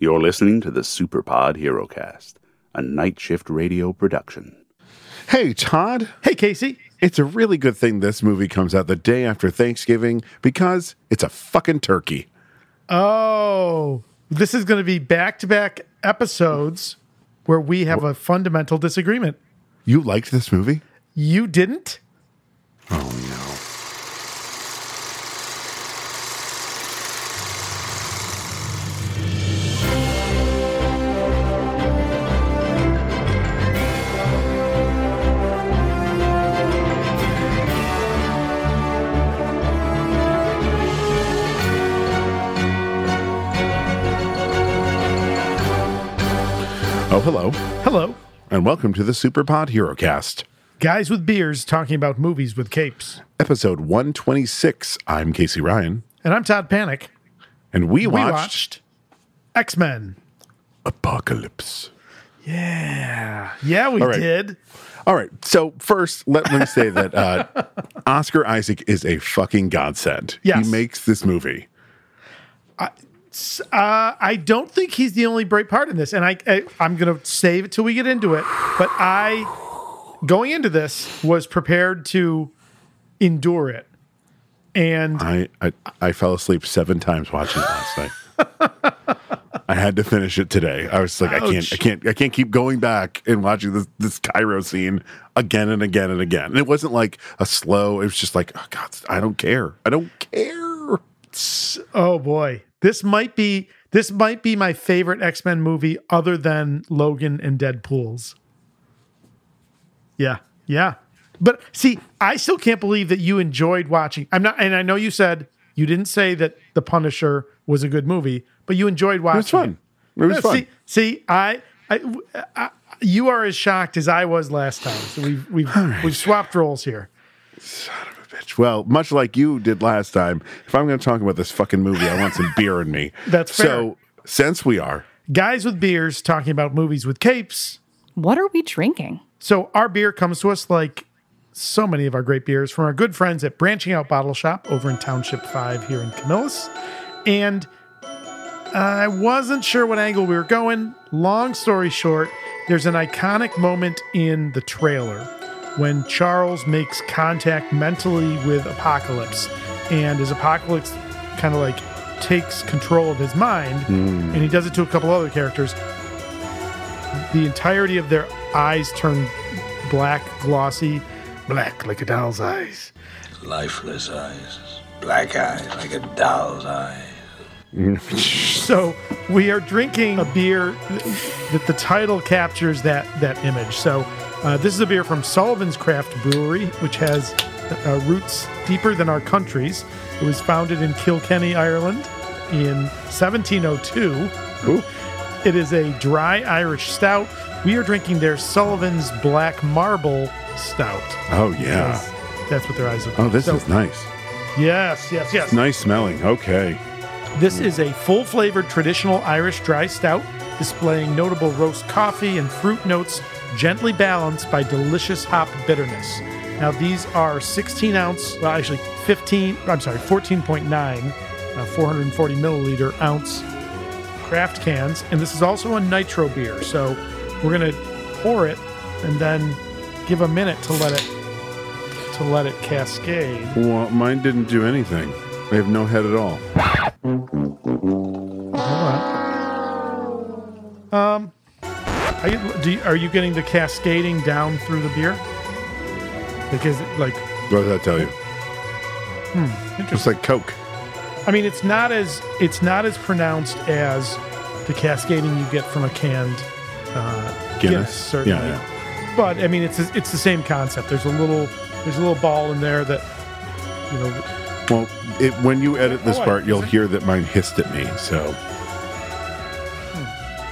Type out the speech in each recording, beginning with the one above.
You're listening to the Superpod HeroCast, a night shift radio production. Hey, Todd. Hey, Casey. It's a really good thing this movie comes out the day after Thanksgiving because it's a fucking turkey. Oh, this is going to be back to back episodes where we have a fundamental disagreement. You liked this movie? You didn't? Oh, Oh, hello, Hello. and welcome to the Superpod HeroCast, Guys with beers talking about movies with capes. episode 126. I'm Casey Ryan, And I'm Todd Panek. and we, We watched, watched X Men. Apocalypse. Yeah. Yeah, we right. did. All right. So first, let me say that uh, Oscar Isaac is a fucking godsend. Yes. He makes this movie. Uh, I don't think he's the only bright part in this, and I, I I'm gonna save it till we get into it. But I, going into this, was prepared to endure it, and I, I I fell asleep seven times watching it last night. I had to finish it today. I was like, I can't, I can't, I can't keep going back and watching this this Cairo scene again and again and again. And it wasn't like a slow. It was just like, oh God, I don't care. I don't care. oh boy, this might be this might be my favorite X Men movie other than Logan and Deadpool's. Yeah, yeah, but see, I still can't believe that you enjoyed watching. I'm not, and I know you said you didn't say that The Punisher was a good movie, but you enjoyed watching. It was fun. It was Yeah, fun. See, see, I, I, I- you are as shocked as I was last time. So we've we've we've swapped roles here. Bitch. Well, much like you did last time, if I'm going to talk about this fucking movie, I want some beer in me. That's fair. So since we are, Guys with beers talking about movies with capes. What are we drinking? So our beer comes to us like so many of our great beers from our good friends at Branching Out Bottle Shop over in Township 5 here in Camillus. And I wasn't sure what angle we were going. Long story short, there's an iconic moment in the trailer when Charles makes contact mentally with Apocalypse. And as Apocalypse kind of like takes control of his mind, hmm. and he does it to a couple other characters, the entirety of their eyes turn black, glossy, black like a doll's eyes. lifeless eyes, black eyes like a doll's eyes. So we are drinking a beer that the title captures that that image. So uh, this is a beer from Sullivan's Craft Brewery, which has uh, roots deeper than our countries. It was founded in Kilkenny, Ireland, in 1702. Ooh. It is a dry Irish stout. We are drinking their Sullivan's Black Marble Stout. oh yeah, That's what their eyes look oh this So- is nice, Yes, yes, yes. nice smelling. Okay, This is a full flavored traditional Irish dry stout, displaying notable roast coffee and fruit notes, gently balanced by delicious hop bitterness. Now, these are 16 ounce, well, actually 15, I'm sorry, 14.9, uh, 440 milliliter ounce craft cans. And this is also a nitro beer. So we're going to pour it and then give a minute to let it to let it cascade. well, mine didn't do anything. I have no head at all. Are you, do you, are you getting the cascading down through the beer? Because, like, What does that tell you? Hmm, It's like Coke. I mean, it's not as it's not as pronounced as the cascading you get from a canned uh, Guinness. Guinness, certainly. Yeah, But I mean, it's it's the same concept. There's a little there's a little ball in there that you know. Well, it, when you edit this Oh, part, you'll hear that mine hissed at me. So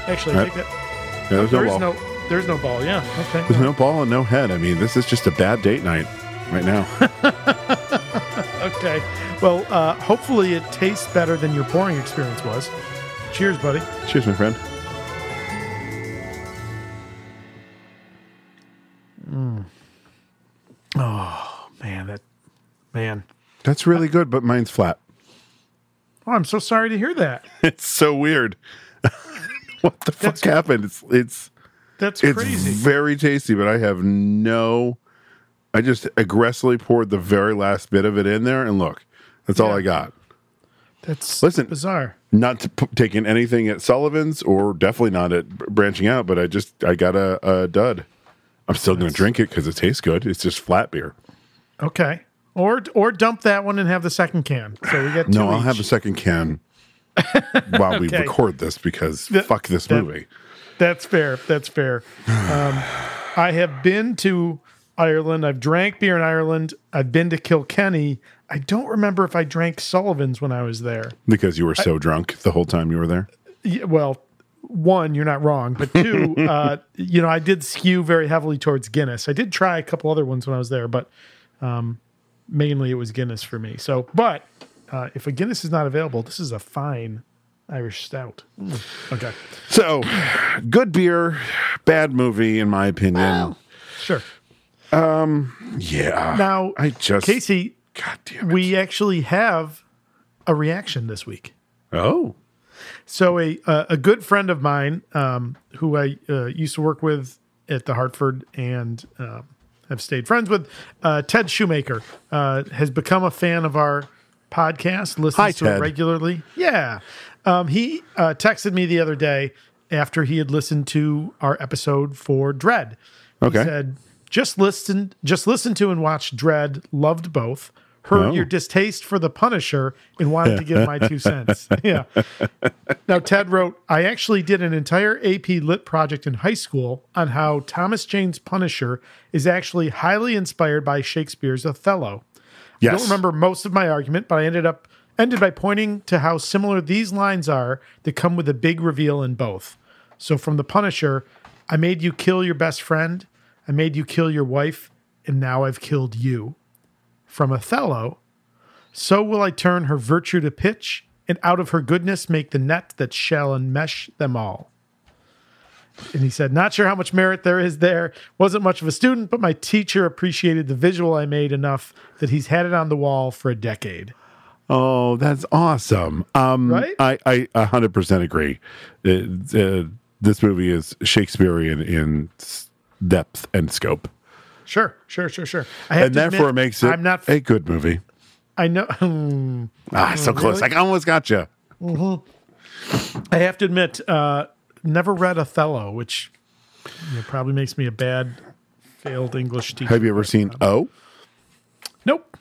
Actually, I Uh, think that yeah, there's no there's ball. no there's no ball. Yeah. Okay. There's no ball and no head. I mean, this is just a bad date night right now. Okay. Well, uh, hopefully it tastes better than your pouring experience was. Cheers, buddy. Cheers, my friend. Mm. Oh man, that man. That's really good, but mine's flat. Oh, I'm so sorry to hear that. It's so weird. what the fuck happened? It's it's That's it's crazy. very tasty, but I have no. I just aggressively poured the very last bit of it in there, and look, that's all I got. That's Listen. bizarre. Not to p- taking anything at Sullivan's, or definitely not at branching out, but I just I got a, a dud. I'm still going to drink it because it tastes good. It's just flat beer. Okay. Or or dump that one and have the second can. So we get two No, I'll have a second can while we record this because That- fuck this that- movie. That's fair. That's fair. Um, I have been to Ireland. I've drank beer in Ireland. I've been to Kilkenny. I don't remember if I drank Sullivan's when I was there. Because you were so drunk the whole time you were there. Yeah, well, one, you're not wrong, but two, uh, you know, I did skew very heavily towards Guinness. I did try a couple other ones when I was there, but um, mainly it was Guinness for me. So, but uh, if a Guinness is not available, this is a fine Irish stout. Okay, So, good beer, bad movie, in my opinion. sure. Um. Yeah. Now, I just. Casey, God damn it. we actually have a reaction this week. oh. So a a, a good friend of mine, um, who I uh, used to work with at the Hartford and um, have stayed friends with, uh, Ted Shoemaker, uh, has become a fan of our podcast. Listens Hi, to Ted. it regularly. Yeah, um, he uh, texted me the other day after he had listened to our episode for Dread. Okay. He said, "Just listen, just listen to and watch Dread. Loved both." Heard Oh. your distaste for the Punisher and wanted to give my two cents. Yeah. Now, Ted wrote, I actually did an entire AP Lit project in high school on how Thomas Jane's Punisher is actually highly inspired by Shakespeare's Othello. I don't remember most of my argument, but I ended up ended by pointing to how similar these lines are that come with a big reveal in both. So from the Punisher, I made you kill your best friend, I made you kill your wife, and now I've killed you. From Othello, so will I turn her virtue to pitch, and out of her goodness make the net that shall enmesh them all. And he said, Not sure how much merit there is there. Wasn't much of a student, but my teacher appreciated the visual I made enough that he's had it on the wall for a decade. Oh, that's awesome. Um, Right? I, I 100% agree. Uh, uh, this movie is Shakespearean in depth and scope. Sure, sure, sure, sure. I have And therefore admit, makes it I'm not. a good movie. I know. hmm, Ah, so close. I almost got you. I have to admit, uh, never read Othello, which you know, probably makes me a bad failed English teacher. Have you ever seen O? Nope.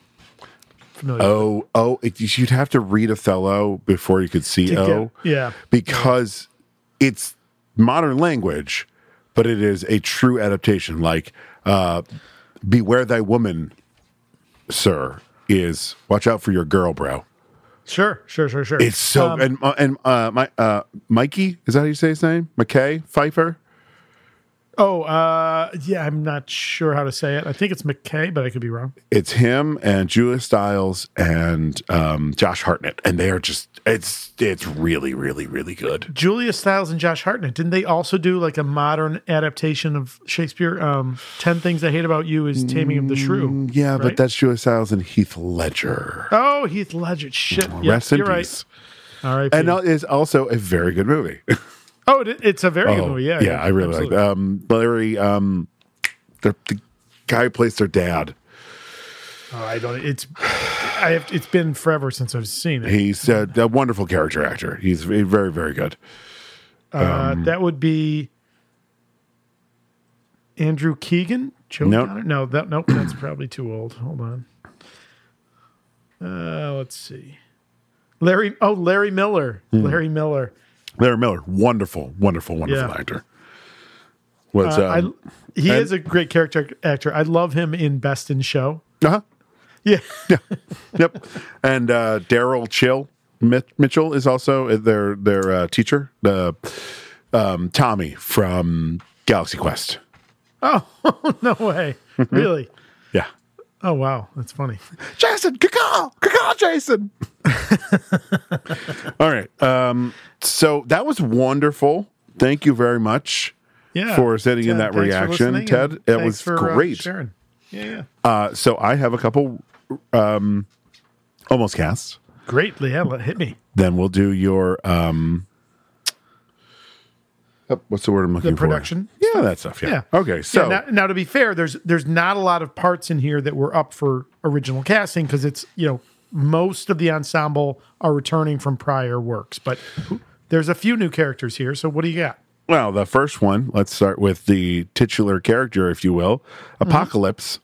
Familiar. Oh, oh, it, you'd have to read Othello before you could see get- O. yeah. because it's modern language, but it is a true adaptation. Like, uh, "Beware thy woman, sir," is watch out for your girl, bro. Sure, sure, sure, sure. It's so Um, and uh, and uh, my uh, Mikey is that how you say his name? McKay Phifer. Oh, uh, yeah, I'm not sure how to say it. I think it's McKay, but I could be wrong. It's him and Julia Stiles and um, Josh Hartnett, and they are just it's it's really really really good. Julia Stiles and Josh Hartnett. Didn't they also do like a modern adaptation of Shakespeare? Um, Ten Things I Hate About You is Taming of the Shrew. Mm, Yeah, right? but that's Julia Stiles and Heath Ledger. Oh, Heath Ledger. Shit. Rest in you're peace. right. All right. And it is also a very good movie. oh, it's a very good movie. Yeah. yeah, I really absolutely. like that. Um, Larry, um, the, the guy who plays their dad. Oh, I don't. It's. I have. It's been forever since I've seen it. He's a, a wonderful character actor. He's very, very, good. Uh, um, that would be Andrew Keegan. Joe Nope. Connor? No, that nope. That's probably too old. Hold on. Uh, let's see. Larry. Oh, Larry Miller. Hmm. Larry Miller. Larry Miller, wonderful, wonderful, wonderful Yeah. actor. Was Uh, um, I, he and- is a great character actor. I love him in Best in Show. uh-huh. Yeah. yeah. yep. And uh, Daryl Chill Mitchell is also their their uh, teacher. The um, Tommy from Galaxy Quest. Oh no way! Mm-hmm. Really? Yeah. Oh wow, that's funny. Jason, caw caw Jason. All right. Um, so that was wonderful. Thank you very much Yeah. for sending in that reaction, Ted. and It was for, uh, great. sharing. Yeah, yeah. Uh, so I have a couple um, almost casts. Great, yeah. Hit me. Then we'll do your um, what's the word I'm looking The for? production Yeah, that stuff. Yeah. Yeah. Okay. So yeah, now, now to be fair, there's there's not a lot of parts in here that were up for original casting because it's you know most of the ensemble are returning from prior works, but there's a few new characters here. So what do you got? Well, the first one, let's start with the titular character, if you will, Apocalypse.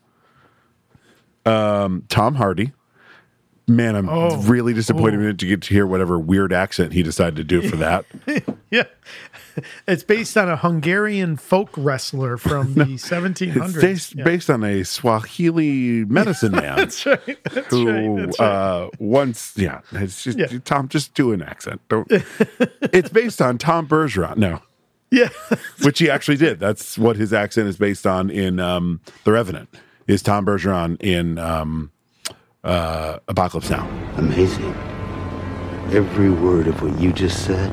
Um, Tom Hardy. Man, I'm Oh. really disappointed to get to hear whatever weird accent he decided to do for that. Yeah, it's based on a Hungarian folk wrestler from the 1700s. It's based, Yeah. based on a Swahili medicine man That's right. That's who right. That's right. uh, once, yeah, it's just, Yeah. Tom, just do an accent. Don't. it's based on Tom Bergeron. No, yeah, which he actually did. That's what his accent is based on in um, The Revenant. Is Tom Bergeron in um, uh, Apocalypse Now? Amazing. Every word of what you just said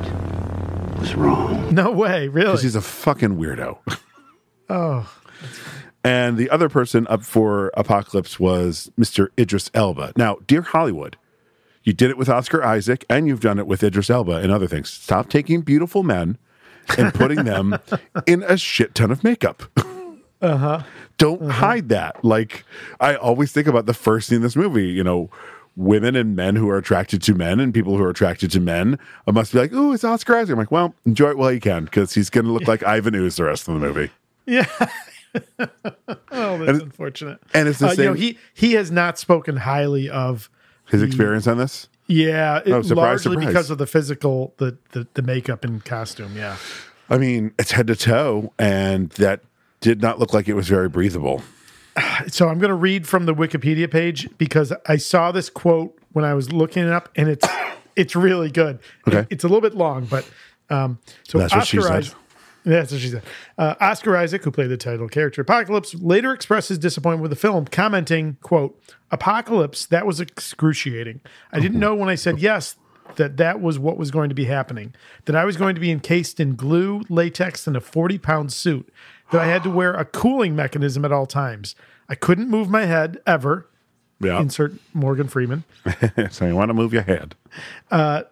was wrong. no way, really. Because he's a fucking weirdo. oh, And the other person up for Apocalypse was Mr. Idris Elba. Now, dear Hollywood, you did it with Oscar Isaac and you've done it with Idris Elba and other things. Stop taking beautiful men and putting them in a shit ton of makeup. Uh-huh. Don't hide that. Like, I always think about the first scene in this movie, you know, women and men who are attracted to men and people who are attracted to men I must be like, oh, it's Oscar Isaac. I'm like, well, enjoy it while you can because he's going to look like Ivan Ooze the rest of the movie. yeah. oh, that's And- unfortunate. and it's the Uh, you know, same- he he has not spoken highly of His experience on this? Yeah, it, Oh, surprise, largely surprise. because of the physical, the, the the makeup and costume. Yeah, I mean, it's head to toe, and that did not look like it was very breathable. so I'm going to read from the Wikipedia page because I saw this quote when I was looking it up, and it's it's really good. Okay. It- it's a little bit long, but um, so That's what she Oscar said. Isaac- That's what she said. Uh, Oscar Isaac, who played the title character Apocalypse, later expressed his disappointment with the film, commenting, "quote Apocalypse, that was excruciating. I didn't know when I said yes that that was what was going to be happening. That I was going to be encased in glue, latex, and a forty-pound suit. That I had to wear a cooling mechanism at all times. I couldn't move my head ever. Yeah. Insert Morgan Freeman. so you want to move your head. Uh,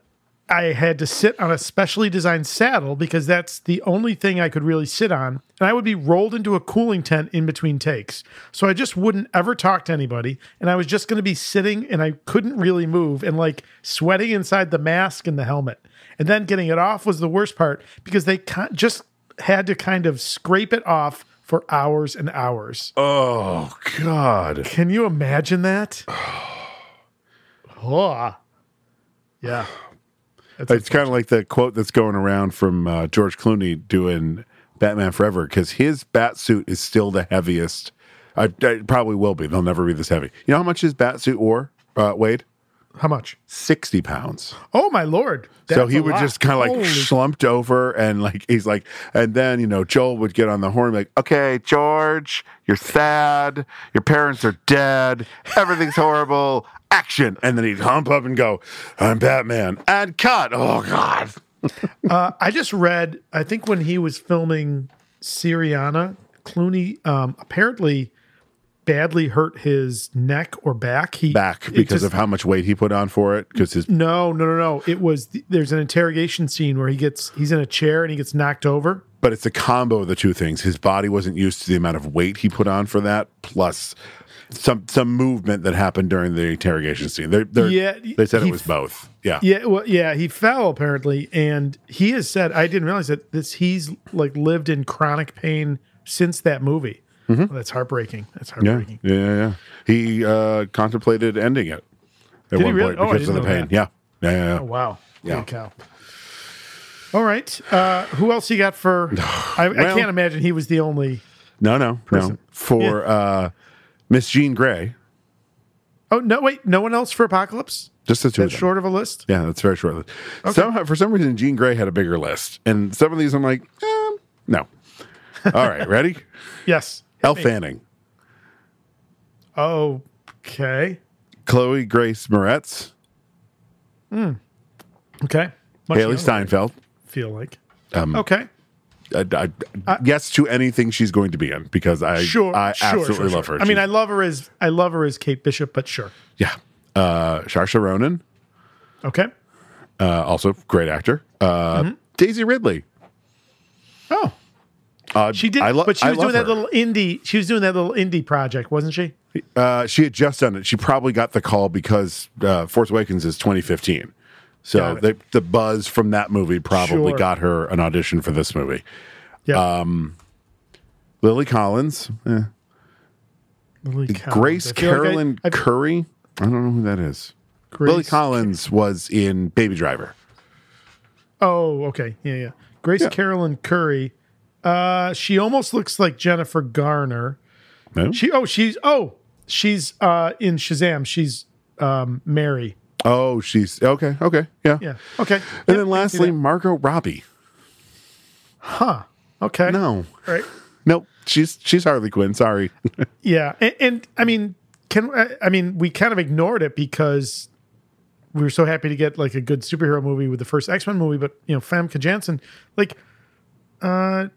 I had to sit on a specially designed saddle because that's the only thing I could really sit on. And I would be rolled into a cooling tent in between takes. So I just wouldn't ever talk to anybody. And I was just going to be sitting and I couldn't really move and like sweating inside the mask and the helmet. And then getting it off was the worst part because they ki- just had to kind of scrape it off for hours and hours. Oh God! Can you imagine that? oh, yeah. That's It's kind of like the quote that's going around from uh, George Clooney doing Batman Forever because his bat suit is still the heaviest. I, I probably will be. They'll never be this heavy. You know how much his bat suit wore, uh, weighed? How much? Sixty pounds. Oh my lord! so he would lot. just kind of like Holy- slumped over and like he's like, and then you know Joel would get on the horn like, "Okay, George, you're sad. Your parents are dead. Everything's horrible. Action!" And then he'd hump up and go, "I'm Batman." And cut. Oh God. uh, I just read. I think when he was filming Syriana, Clooney um, apparently badly hurt his neck or back. He Back because just- of how much weight he put on for it. Because his no, no, no, no. It was there's an interrogation scene where he gets he's in a chair and he gets knocked over. but it's a combo of the two things. His body wasn't used to the amount of weight he put on for that, plus some some movement that happened during the interrogation scene. They they're- Yeah, they said it was both. Yeah, Yeah, well, yeah, he fell apparently, and he has said I didn't realize that this he's like lived in chronic pain since that movie. Oh, that's heartbreaking. That's Mm-hmm. yeah, heartbreaking. yeah, yeah. yeah. He uh, contemplated ending it at he one really? point Oh, because of the pain. Yeah, yeah, yeah. yeah. Oh wow. Yeah. Holy cow. All right. Uh, who else you got for? I, I can't imagine he was the only. No, no, no. Person. For uh, Miss Jean Grey, Oh no! Wait, no one else for Apocalypse. just the two. That of short of a list. Yeah, that's very short. Somehow, for some reason, Jean Grey had a bigger list, and some of these I'm like, um, no. All right, ready? Yes. Elle Fanning, Okay. Chloe Grace Moretz, Okay. Much Hailee Steinfeld. I feel like. Um, okay. I, I, yes to anything she's going to be in because I Sure. I sure, absolutely sure, love her. I mean, I love her as I love her as Kate Bishop, but sure. yeah. Uh, Saoirse Ronan, Okay. uh, also great actor. Uh, Mm-hmm. Daisy Ridley. Oh, Uh, she did, I lo- but she was doing that her. little indie. She was doing that little indie project, wasn't she? Uh, she had just done it. She probably got the call because uh, Force Awakens is 2015. So the, the buzz from that movie probably Sure. got her an audition for this movie. Yeah. Lily Collins, eh. Lily Collins. Grace feel like I- Carolyn Currey. I don't know who that is. Grace- Lily Collins was in Baby Driver. Oh, okay. Yeah, yeah. Grace Yeah. Carolyn Currey. Uh, she almost looks like Jennifer Garner. No? She oh she's oh she's uh in Shazam. She's um Mary. Oh, she's okay. Okay, yeah. Yeah. Okay. And Yep, then I can see lastly. Margot Robbie. huh? Okay. No, Right. nope. She's she's Harley Quinn. Sorry. Yeah, and, and I mean, can I- I mean we kind of ignored it because we were so happy to get like a good superhero movie with the first X Men movie, but you know, Famke Janssen, like, uh,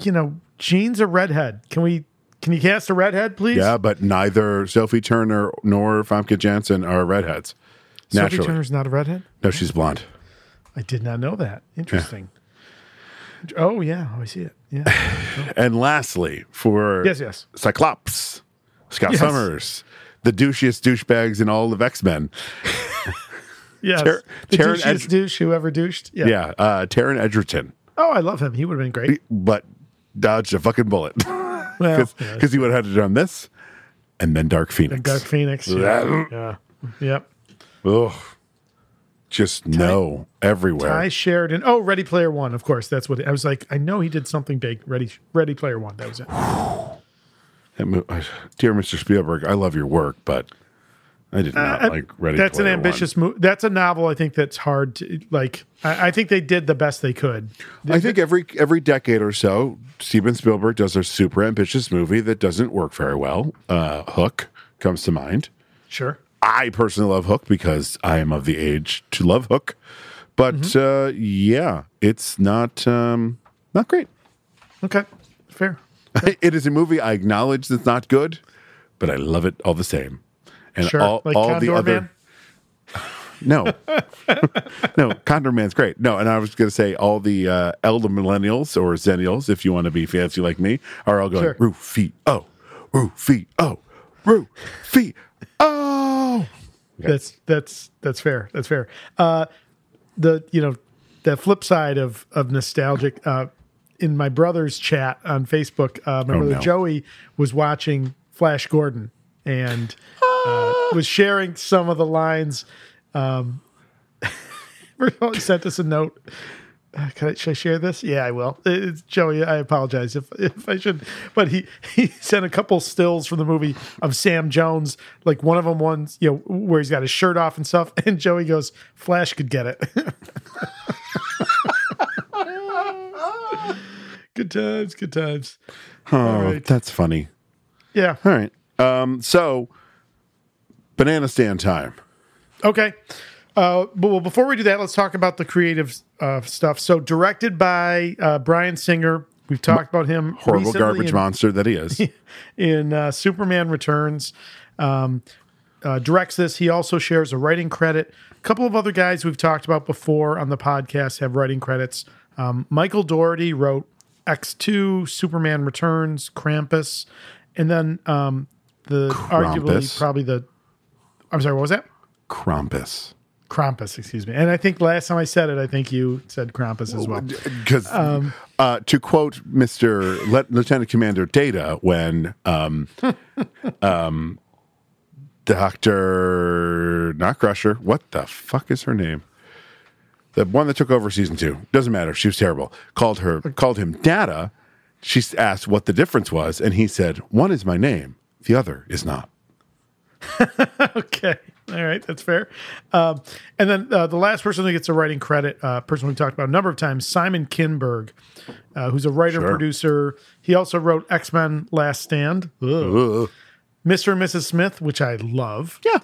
you know, Jean's a redhead. Can we? Can you cast a redhead, please? yeah, but neither Sophie Turner nor Famke Janssen are redheads. Sophie Naturally, Turner's not a redhead. no, she's blonde. I did not know that. Interesting. Oh yeah, oh, I see it. Yeah. And lastly, for yes, yes. Cyclops, Scott Yes. Summers, the douchiest douchebags in all of X Men. Yes. Ter- the douchiest Edg- douche who ever douched. Yeah. Yeah, uh, Taron Egerton, Oh, I love him. He would have been great. but dodged a fucking bullet Well, because he would have had to done this and then Dark Phoenix. Dark Phoenix. Yeah. yeah. Yep. Ugh. Just no everywhere. Tye Sheridan. Oh, Ready Player One. Of course, that's what I was like. I know he did something big. Ready, Ready Player One. That was it. That mo- Dear Mr. Spielberg, I love your work, but I did not Uh, like Ready. that's an ambitious move. That's a novel. I think that's hard to like. I, I think they did the best they could. One. I think every every decade or so, Steven Spielberg does a super ambitious movie that doesn't work very well. Uh, Hook comes to mind. Sure. I personally love Hook because I am of the age to love Hook, but Mm-hmm. uh, yeah, it's not um, not great. Okay. Fair. it is a movie I acknowledge that's not good, but I love it all the same. And Sure. all, like all Condor the other Man. no, no, Condor Man's great. No, and I was going to say all the uh, elder millennials or Xennials, if you want to be fancy like me, are all going Sure. Rufy oh, Rufy oh, Rufy oh. That's that's that's fair. That's fair. Uh, the you know the flip side of of nostalgic. Uh, in my brother's chat on Facebook, uh, my Oh, brother no. Joey was watching Flash Gordon and uh, was sharing some of the lines. Um, sent us a note. Uh, Can I, should I share this? Yeah, I will. It's Joey. I apologize if if I should, but he he sent a couple stills from the movie of Sam Jones, like one of them ones you know where he's got his shirt off and stuff, and Joey goes, "Flash could get it." good times, good times. Oh, right. that's funny. Yeah. All right. Um, so, banana stand time. Okay. Uh, but well, before we do that, let's talk about the creative uh, stuff. So, directed by uh, Bryan Singer. We've talked about him. Horrible garbage in- monster that he is. in uh, Superman Returns. Um, uh, directs this. He also shares a writing credit. A couple of other guys we've talked about before on the podcast have writing credits. Um, Michael Dougherty wrote X2, Superman Returns, Krampus, and then um, the arguably probably the. I'm sorry, what was that? Krampus. Krampus, excuse me. And I think last time I said it, I think you said Krampus as well. Because Um, uh, to quote Mister Lieutenant Commander Data, when um, um, Doctor not Crusher, what the fuck is her name? The one that took over season two doesn't matter. She was terrible. Called her called him Data. She asked what the difference was, and he said, "One is my name, the other is not." okay. All right. That's fair. Um, and then uh, the last person that gets a writing credit, uh, person we talked about a number of times, Simon Kinberg, uh, who's a writer Sure. producer. He also wrote X Men Last Stand, Ugh. Ugh. Mr. and Mrs. Smith, which I love. Yeah.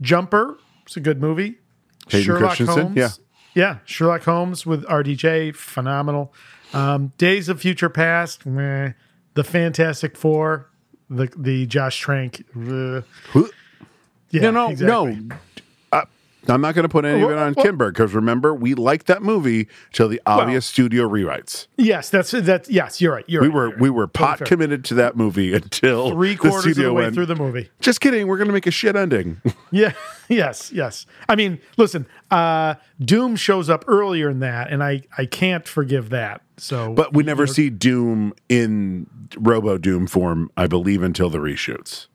Jumper, it's a good movie. Hayden Sherlock Christensen, Holmes. yeah. Yeah. Sherlock Holmes with RDJ, phenomenal. Um, Days of Future Past, meh. The Fantastic Four, the the Josh Trank. ugh. Yeah, no, no, exactly. no. I'm not going to put any of it on Well- Kinberg because remember, we liked that movie till the obvious studio rewrites. Yes, that's that's yes. You're right. You're We right, were right. we were pot fair. committed to that movie until three the quarters of the way went, through the movie. Just kidding. We're going to make a shit ending. Yeah. Yes. Yes. I mean, listen. uh Doom shows up earlier in that, and I I can't forgive that. So, but we never see Doom in Robo Doom form, I believe, until the reshoots.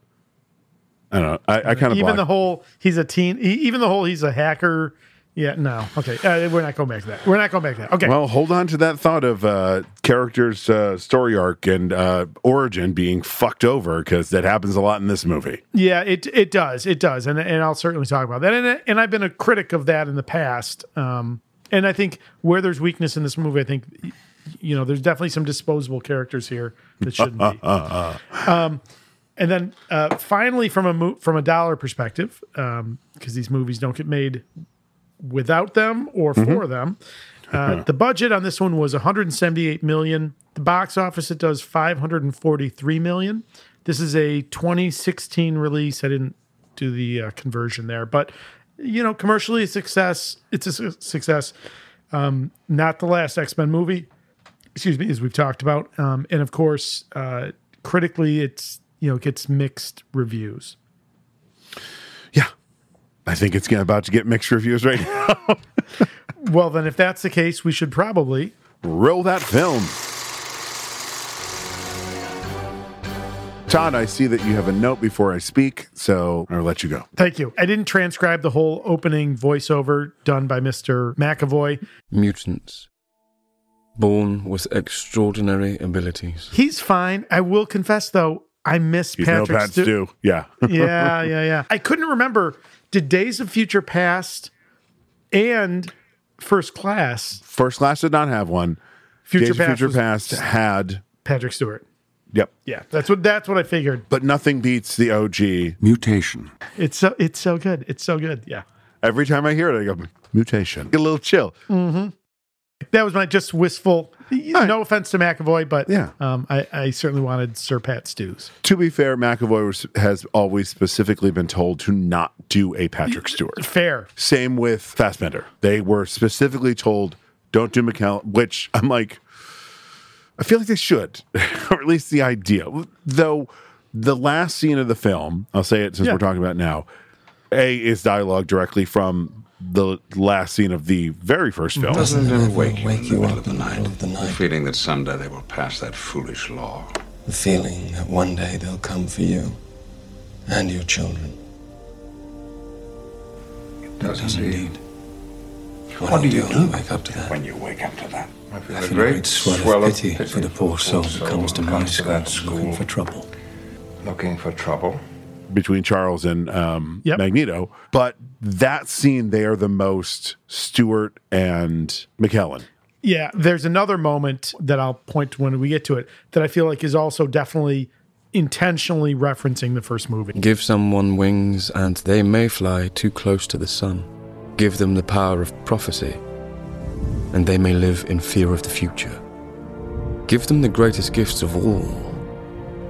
I don't know. I, I kind of even the whole he's a teen. he- Even the whole he's a hacker. Yeah. No. Okay. Uh, we're not going back to that. We're not going back to that. Okay. Well, hold on to that thought of uh, characters' uh, story arc and uh, origin being fucked over because that happens a lot in this movie. Yeah, it it does, it does, and and I'll certainly talk about that. And and I've been a critic of that in the past. Um, and I think where there's weakness in this movie, I think you know there's definitely some disposable characters here that shouldn't be. um, and then uh, finally, from a mo- from a dollar perspective, because these movies don't get made without them or for them. Uh, the budget on this one was 178 million. The box office it does 543 million. This is a 2016 release. I didn't do the uh, conversion there, but you know, commercially a success. It's a su- success. Um, not the last X Men movie, excuse me, as we've talked about, um, and of course, uh, critically, it's you know gets mixed reviews. Yeah. I think it's about to get mixed reviews right now. Well, then, if that's the case, we should probably Roll that film. Todd, I see that you have a note before I speak, so I'll let you go. Thank you. I didn't transcribe the whole opening voiceover done by Mr. McAvoy. Mutants. Born with extraordinary abilities. He's fine. I will confess, though, I miss He's no Patrick Pat Stu- Stew. Yeah. yeah, yeah, yeah. I couldn't remember. Did Days of Future Past and First Class First Class did not have one. Future Days of Past Future Past had. Patrick Stewart? Yep. Yeah, that's what that's what I figured. But nothing beats the OG. Mutation. It's so it's so good. It's so good. Yeah. Every time I hear it, I go, mutation. Get a little chill. Mm-hmm. That was my just wistful. No offense to McAvoy, but Yeah. um, I, I certainly wanted Sir Pat Stews. To be fair, McAvoy was, has always specifically been told to not do a Patrick Stewart. Fair. Same with Fassbender. They were specifically told, don't do McKellen, which I'm like, I feel like they should, or at least the idea. Though the last scene of the film, I'll say it since Yeah. we're talking about now, A is dialogue directly from the last scene of the very first film. Doesn't it ever wake you wake in the you up of the in the night? of the The feeling that someday they will pass that foolish law. The feeling that one day they'll come for you and your children. It does Does indeed. indeed. What do you when do wake up to that? when you wake up to that? I feel I feel a great swell, of pity, for the poor soul who comes to my school, looking for trouble. looking for trouble. Between Charles and um, Yep. Magneto. But that scene, they are the most Stewart and McKellen. Yeah, there's another moment that I'll point to when we get to it that I feel like is also definitely intentionally referencing the first movie. Give someone wings and they may fly too close to the sun. Give them the power of prophecy and they may live in fear of the future. Give them the greatest gifts of all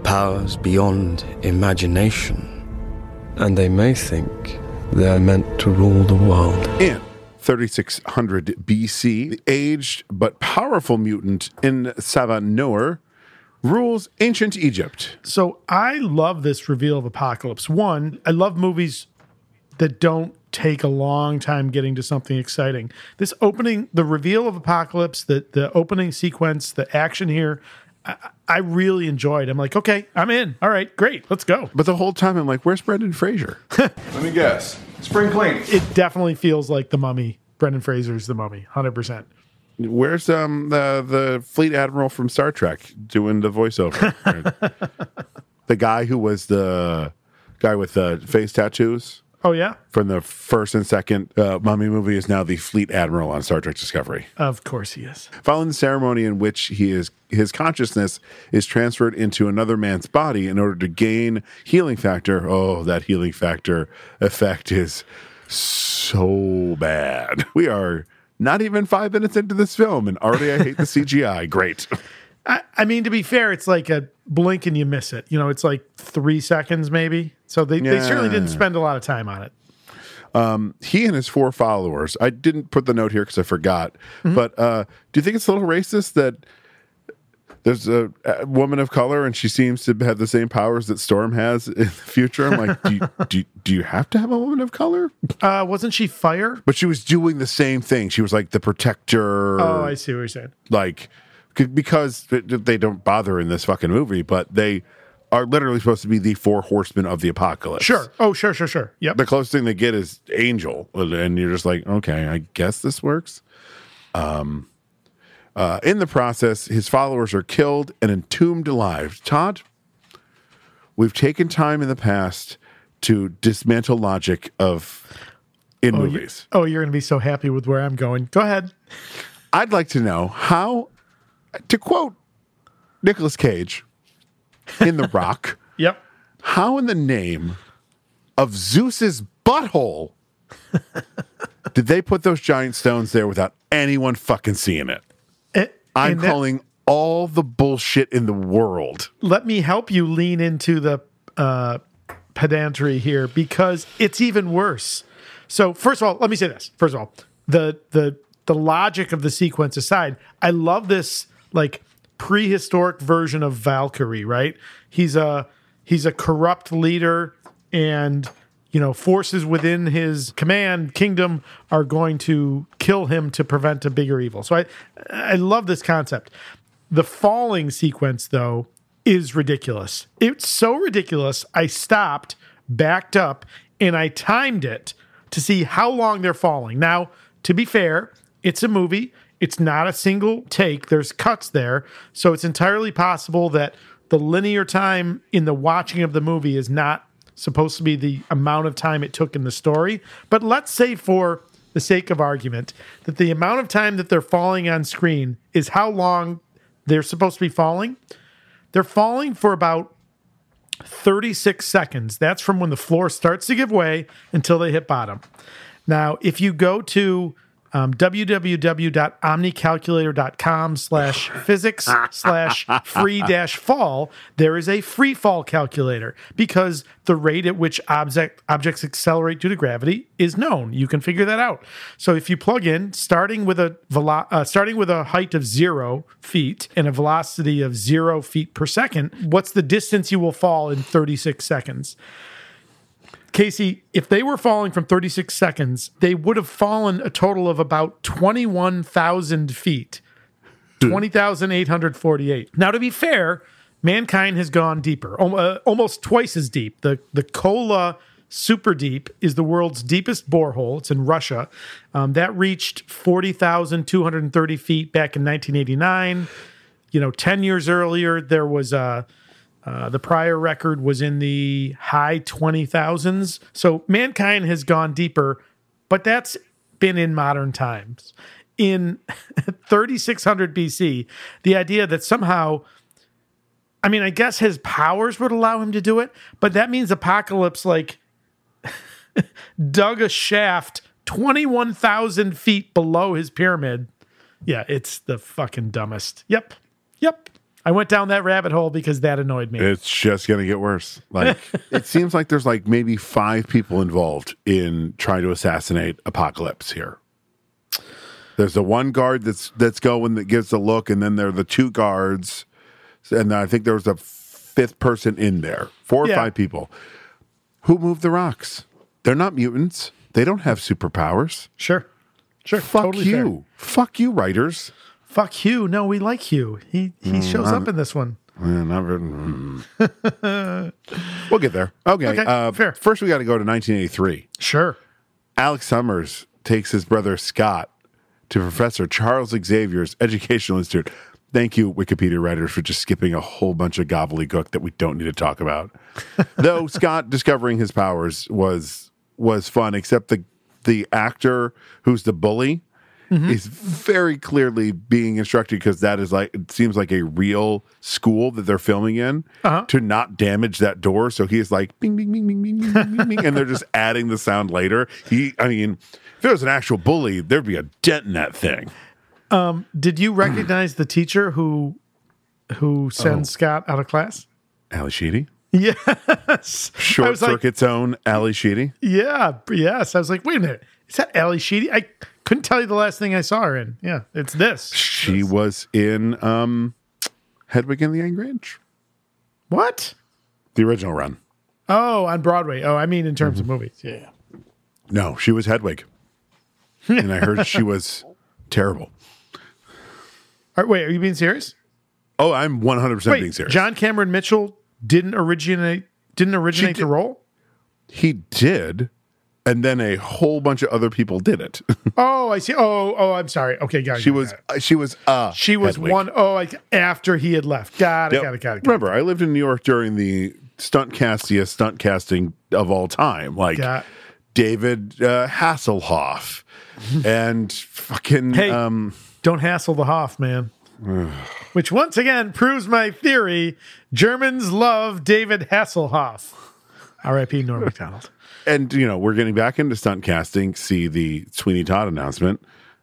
powers beyond imagination and they may think they're meant to rule the world. In 3600 BC, the aged but powerful mutant En Sabah Nur rules ancient Egypt. So I love this reveal of Apocalypse. One, I love movies that don't take a long time getting to something exciting. This opening, the reveal of Apocalypse, the the opening sequence, the action here, I, I really enjoyed. I'm like, okay, I'm in. All right, great, let's go. But the whole time I'm like, where's Brendan Fraser? Let me guess. Spring clean. It definitely feels like the Mummy. Brendan Fraser's the Mummy, hundred percent. Where's um the the fleet admiral from Star Trek doing the voiceover? the guy who was the guy with the face tattoos Oh yeah, from the first and second uh, Mummy movie is now the fleet admiral on Star Trek Discovery. of course he is. Following the ceremony in which he is his consciousness is transferred into another man's body in order to gain healing factor. Oh, that healing factor effect is so bad. We are not even five minutes into this film, and already I hate the CGI. Great. I, I mean, to be fair, it's like a blink and you miss it. You know, it's like three seconds maybe. So they, they certainly didn't spend a lot of time on it. Um, he and his four followers. I didn't put the note here because I forgot. Mm-hmm. But uh, do you think it's a little racist that there's a, a woman of color and she seems to have the same powers that Storm has in the future? I'm like, do you, do, do you have to have a woman of color? Uh, wasn't she fire? But she was doing the same thing. She was like the protector. Oh, I see what you're saying. like because they don't bother in this fucking movie, but they are literally supposed to be the four horsemen of the apocalypse. Sure. Oh, sure, sure, sure. Yep. The closest thing they get is Angel, and you're just like, okay, I guess this works. Um, uh, in the process, his followers are killed and entombed alive. Todd, we've taken time in the past to dismantle logic of in Oh, you- movies. oh, you're going to be so happy with where I'm going. Go ahead. I'd like to know how, to quote Nicolas Cage in The Rock, Yep. how in the name of Zeus's butthole did they put those giant stones there without anyone fucking seeing it? Eh, I'm that- calling all the bullshit in the world. let me help you lean into the uh, pedantry here because it's even worse. So first of all, let me say this. First of all, the the the logic of the sequence aside, I love this like prehistoric version of Valkyrie. Right? He's a he's a corrupt leader, and you know forces within his command kingdom are going to kill him to prevent a bigger evil. So I I love this concept. The falling sequence, though, is ridiculous. It's so ridiculous. I stopped, backed up, and I timed it to see how long they're falling. Now, to be fair, it's a movie. It's not a single take. There's cuts there. So it's entirely possible that the linear time in the watching of the movie is not supposed to be the amount of time it took in the story. But let's say, for the sake of argument, that the amount of time that they're falling on screen is how long they're supposed to be falling. They're falling for about 36 seconds. That's from when the floor starts to give way until they hit bottom. Now, if you go to um, www.omnicalculator.com slash physics slash free dash fall, there is a free fall calculator because the rate at which object, objects accelerate due to gravity is known. You can figure that out. So if you plug in, starting with a velo- uh, starting with a height of zero feet and a velocity of zero feet per second, what's the distance you will fall in 36 seconds? Casey, if they were falling from 36 seconds, they would have fallen a total of about 21,000 feet. 20,848. Now, to be fair, mankind has gone deeper, uh, almost twice as deep. The, the Kola Super Deep is the world's deepest borehole. It's in Russia. Um, that reached 40,230 feet back in 1989. You know, 10 years earlier, there was a. Uh, Uh, the prior record was in the high 20,000s. So mankind has gone deeper, but that's been in modern times. In 3600 BC, the idea that somehow, I mean, I guess his powers would allow him to do it, but that means Apocalypse like dug a shaft 21,000 feet below his pyramid. Yeah, it's the fucking dumbest. Yep. Yep. I went down that rabbit hole because that annoyed me. It's just going to get worse. Like it seems like there's like maybe five people involved in trying to assassinate Apocalypse here. There's the one guard that's that's going that gives the look, and then there are the two guards, and I think there was a fifth person in there. Four or Yeah. five people. Who moved the rocks? They're not mutants. They don't have superpowers. Sure. Sure. Fuck totally you. fair. Fuck you, writers. Fuck Hugh. No, we like Hugh. He he Mm, shows up in this one. Yeah, not mm. we'll get there. Okay. Okay, uh, fair. First, we got to go to 1983. Sure. Alex Summers takes his brother Scott to Professor Charles Xavier's Educational Institute. Thank you, Wikipedia writers, for just skipping a whole bunch of gobbledygook that we don't need to talk about. Though Scott discovering his powers was was fun, except the the actor who's the bully Mm-hmm. is very clearly being instructed because that is like it seems like a real school that they're filming in uh-huh. to not damage that door. So he is like bing bing bing bing bing bing bing, and they're just adding the sound later. He, I mean, if it was an actual bully, there'd be a dent in that thing. Um, did you recognize the teacher who who sends Oh. Scott out of class? Ally Sheedy. Yes. Short was like, Circuit's own Ally Sheedy. yeah, yes. I was like, wait a minute. Is that Ally Sheedy? I couldn't tell you the last thing I saw her in. Yeah, it's this. She was in um, Hedwig and the Angry Inch, What? the original run. Oh, on Broadway. Oh, I mean in terms Mm-hmm. of movies. Yeah. No, she was Hedwig. and I heard she was terrible. All right, wait, are you being serious? Oh, I'm 100% being serious. John Cameron Mitchell didn't originate didn't originate did- the role? he did, and then a whole bunch of other people did it. Oh, I see. Oh, oh, I'm sorry. Okay, got it. she got was it. she was uh she was Hedwig. one oh like after he had left. Got it, Yep. got it, got it. got it. Remember, I lived in New York during the stunt castiest stunt casting of all time, like Got- David uh, Hasselhoff and fucking Hey. um, Don't hassle the Hoff, man. Which once again proves my theory. Germans love David Hasselhoff. R.I.P. Norm Macdonald. And you know we're getting back into stunt casting. See the Sweeney Todd announcement.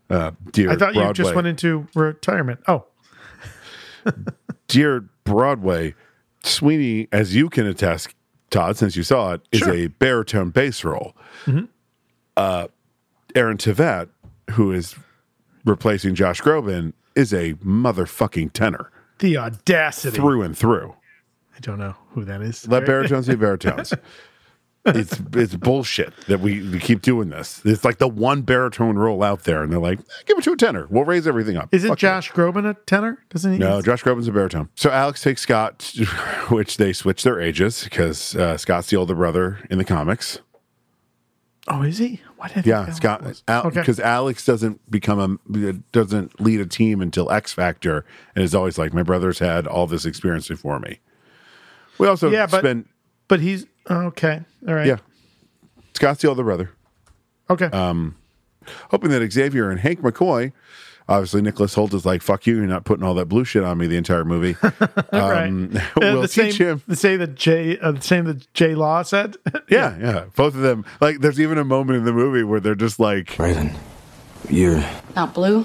Uh, dear I thought you just went into retirement. Oh, dear Broadway, Sweeney, as you can attest, Todd, since you saw it, is Sure. a baritone bass role. Mm-hmm. Uh, Aaron Tveit, who is replacing Josh Groban, is a motherfucking tenor the audacity. through and through. I don't know who that is. Let baritones be baritones. it's it's bullshit that we, we keep doing this. It's like the one baritone role out there, and they're like, "Eh, give it to a tenor. We'll raise everything up. Isn't Fuck. Josh Groban a tenor? Doesn't he? No, Josh Groban's a baritone. So Alex takes Scott, which they switch their ages because uh, Scott's the older brother in the comics. Oh, is he? Why did Yeah, Scott, because Okay. Alex doesn't become a doesn't lead a team until X Factor, and is always like, my brother's had all this experience before me. We also Yeah, but- spend But he's okay. All right. yeah. Scott's the older brother. Okay. Um, hoping that Xavier and Hank McCoy, obviously Nicholas Hoult is like, "Fuck you, you're not putting all that blue shit on me the entire movie." Um, Uh, we'll the teach same, him. The same that Jay, uh, the same that Jay Law said. Yeah, yeah, both of them. Like, there's even a moment in the movie where they're just like, Raven, you're. Not blue?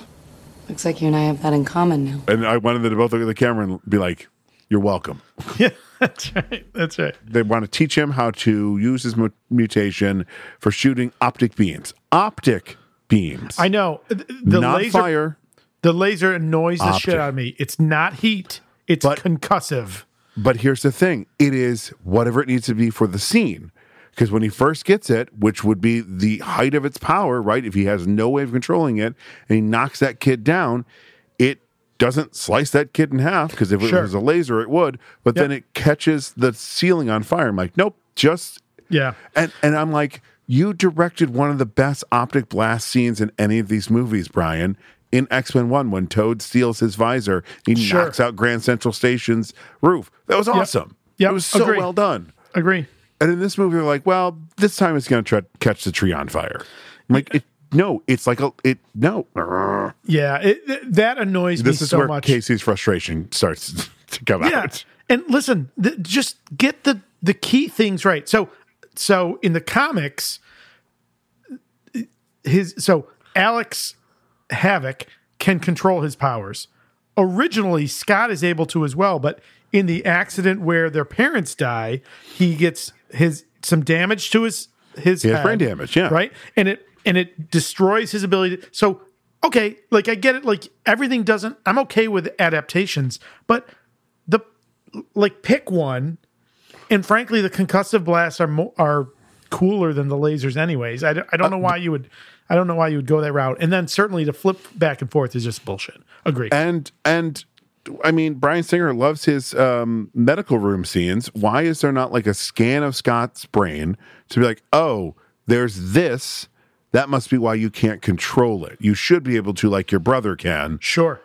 Looks like you and I have that in common now. and I wanted them to both look at the camera and be like, "You're welcome." yeah, that's right. That's right. They want to teach him how to use his mu- mutation for shooting optic beams. Optic beams. I know Th- the not laser. fire. The laser annoys the shit out of me. It's not heat. It's But- concussive. But here's the thing it is whatever it needs to be for the scene. Because when he first gets it, which would be the height of its power, right? If he has no way of controlling it and he knocks that kid down, doesn't slice that kid in half. Because if Sure. it was a laser, it would. But then it catches the ceiling on fire. I'm like, nope, just. Yeah. And, and I'm like, you directed one of the best optic blast scenes in any of these movies, Bryan. In X Men 1, when Toad steals his visor, he Sure. knocks out Grand Central Station's roof. That was awesome. Yep. It was so Agree. well done. Agree. And in this movie, they're like, well, this time it's going to try to catch the tree on fire. I'm like, it, no, it's like a, it, no. Yeah. It, that annoys This me This is so where much. Casey's frustration starts to come out. yeah. out. And listen, th- just get the the key things right. So so in the comics his so Alex Havoc can control his powers. Originally Scott is able to as well, but in the accident where their parents die, he gets his some damage to his his head, brain damage, yeah. Right? And it and it destroys his ability to, so okay, like I get it like everything doesn't I'm okay with adaptations, but the like pick one and frankly the concussive blasts are mo- are cooler than the lasers anyways I, don't- don't know why you would i don't know why you would go that route and then certainly to flip back and forth is just bullshit agree And, and, I mean, Bryan Singer loves his um, medical room scenes. Why is there not like a scan of Scott's brain to be like, oh, there's this. That must be why you can't control it. You should be able to, like your brother can. sure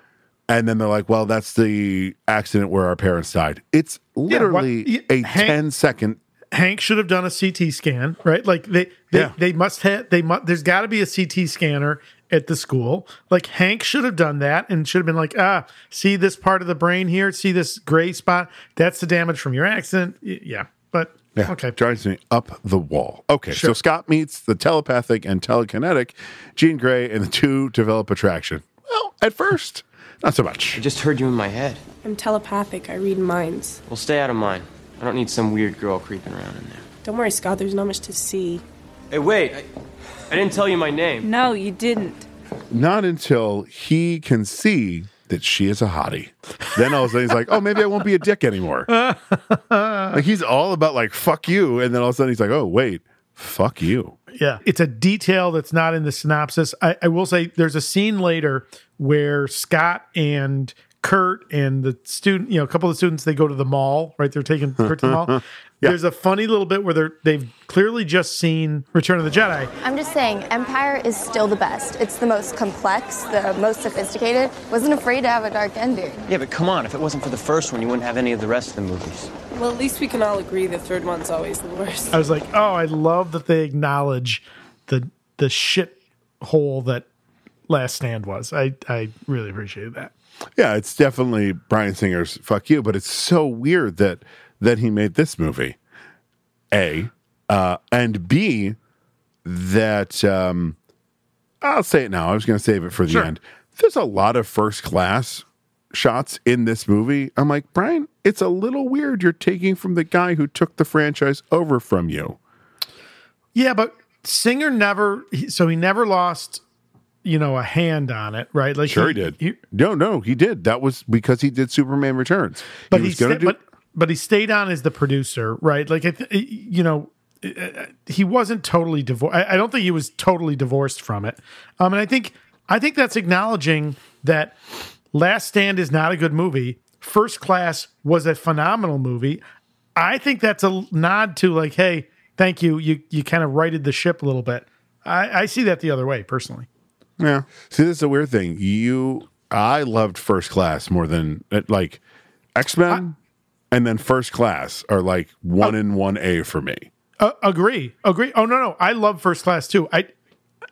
And then they're like, well, that's the accident where our parents died. It's literally yeah, a Hank- 10 second. hank should have done a ct scan right like they they, Yeah. they must have they must there's got to be a ct scanner at the school like hank should have done that and should have been like ah see this part of the brain here see this gray spot that's the damage from your accident yeah but Yeah, okay drives me up the wall. Okay, Sure. so Scott meets the telepathic and telekinetic Jean Grey, and the two develop attraction. Well, at first, not so much. I just heard you in my head. I'm telepathic. I read minds. Well, stay out of mine. I don't need some weird girl creeping around in there. Don't worry, Scott. There's not much to see. Hey, wait! I, I didn't tell you my name. No, you didn't. Not until he can see that she is a hottie. Then all of a sudden he's like, oh, maybe I won't be a dick anymore. like he's all about like, fuck you. And then all of a sudden he's like, oh, wait, fuck you. Yeah. It's a detail that's not in the synopsis. I, I will say there's a scene later where Scott and Kurt and the student, you know, a couple of students, they go to the mall, right? They're taking Kurt to the mall. There's a funny little bit where they're they've clearly just seen Return of the Jedi. I'm just saying, Empire is still the best. It's the most complex, the most sophisticated. Wasn't afraid to have a dark ending. Yeah, but come on. If it wasn't for the first one, you wouldn't have any of the rest of the movies. Well, at least we can all agree the third one's always the worst. I was like, oh, I love that they acknowledge the the shit hole that Last Stand was. I I really appreciated that. Yeah, it's definitely Bryan Singer's fuck you, but it's so weird that that he made this movie. A, uh, and B, that um, I'll say it now. I was going to save it for the Sure. end. There's a lot of first class shots in this movie. I'm like, Bryan, it's a little weird. You're taking from the guy who took the franchise over from you. Yeah, but Singer never. So he never lost, you know, a hand on it, right? Like Sure, he, did. no, no, he did. That was because he did Superman Returns. but he he, was going to do. but but he stayed on as the producer, right? Like, I th- you know, uh, he wasn't totally divorced. I I don't think he was totally divorced from it. Um, and I think I think that's acknowledging that Last Stand is not a good movie. First Class was a phenomenal movie. I think that's a nod to like, hey, thank you. You you kind of righted the ship a little bit. I, I see that the other way personally. Yeah. See, this is a weird thing. You, I loved First Class more than like X Men, and then First Class are like one and one A for me. Uh, agree, agree. Oh no, no, I love First Class too. I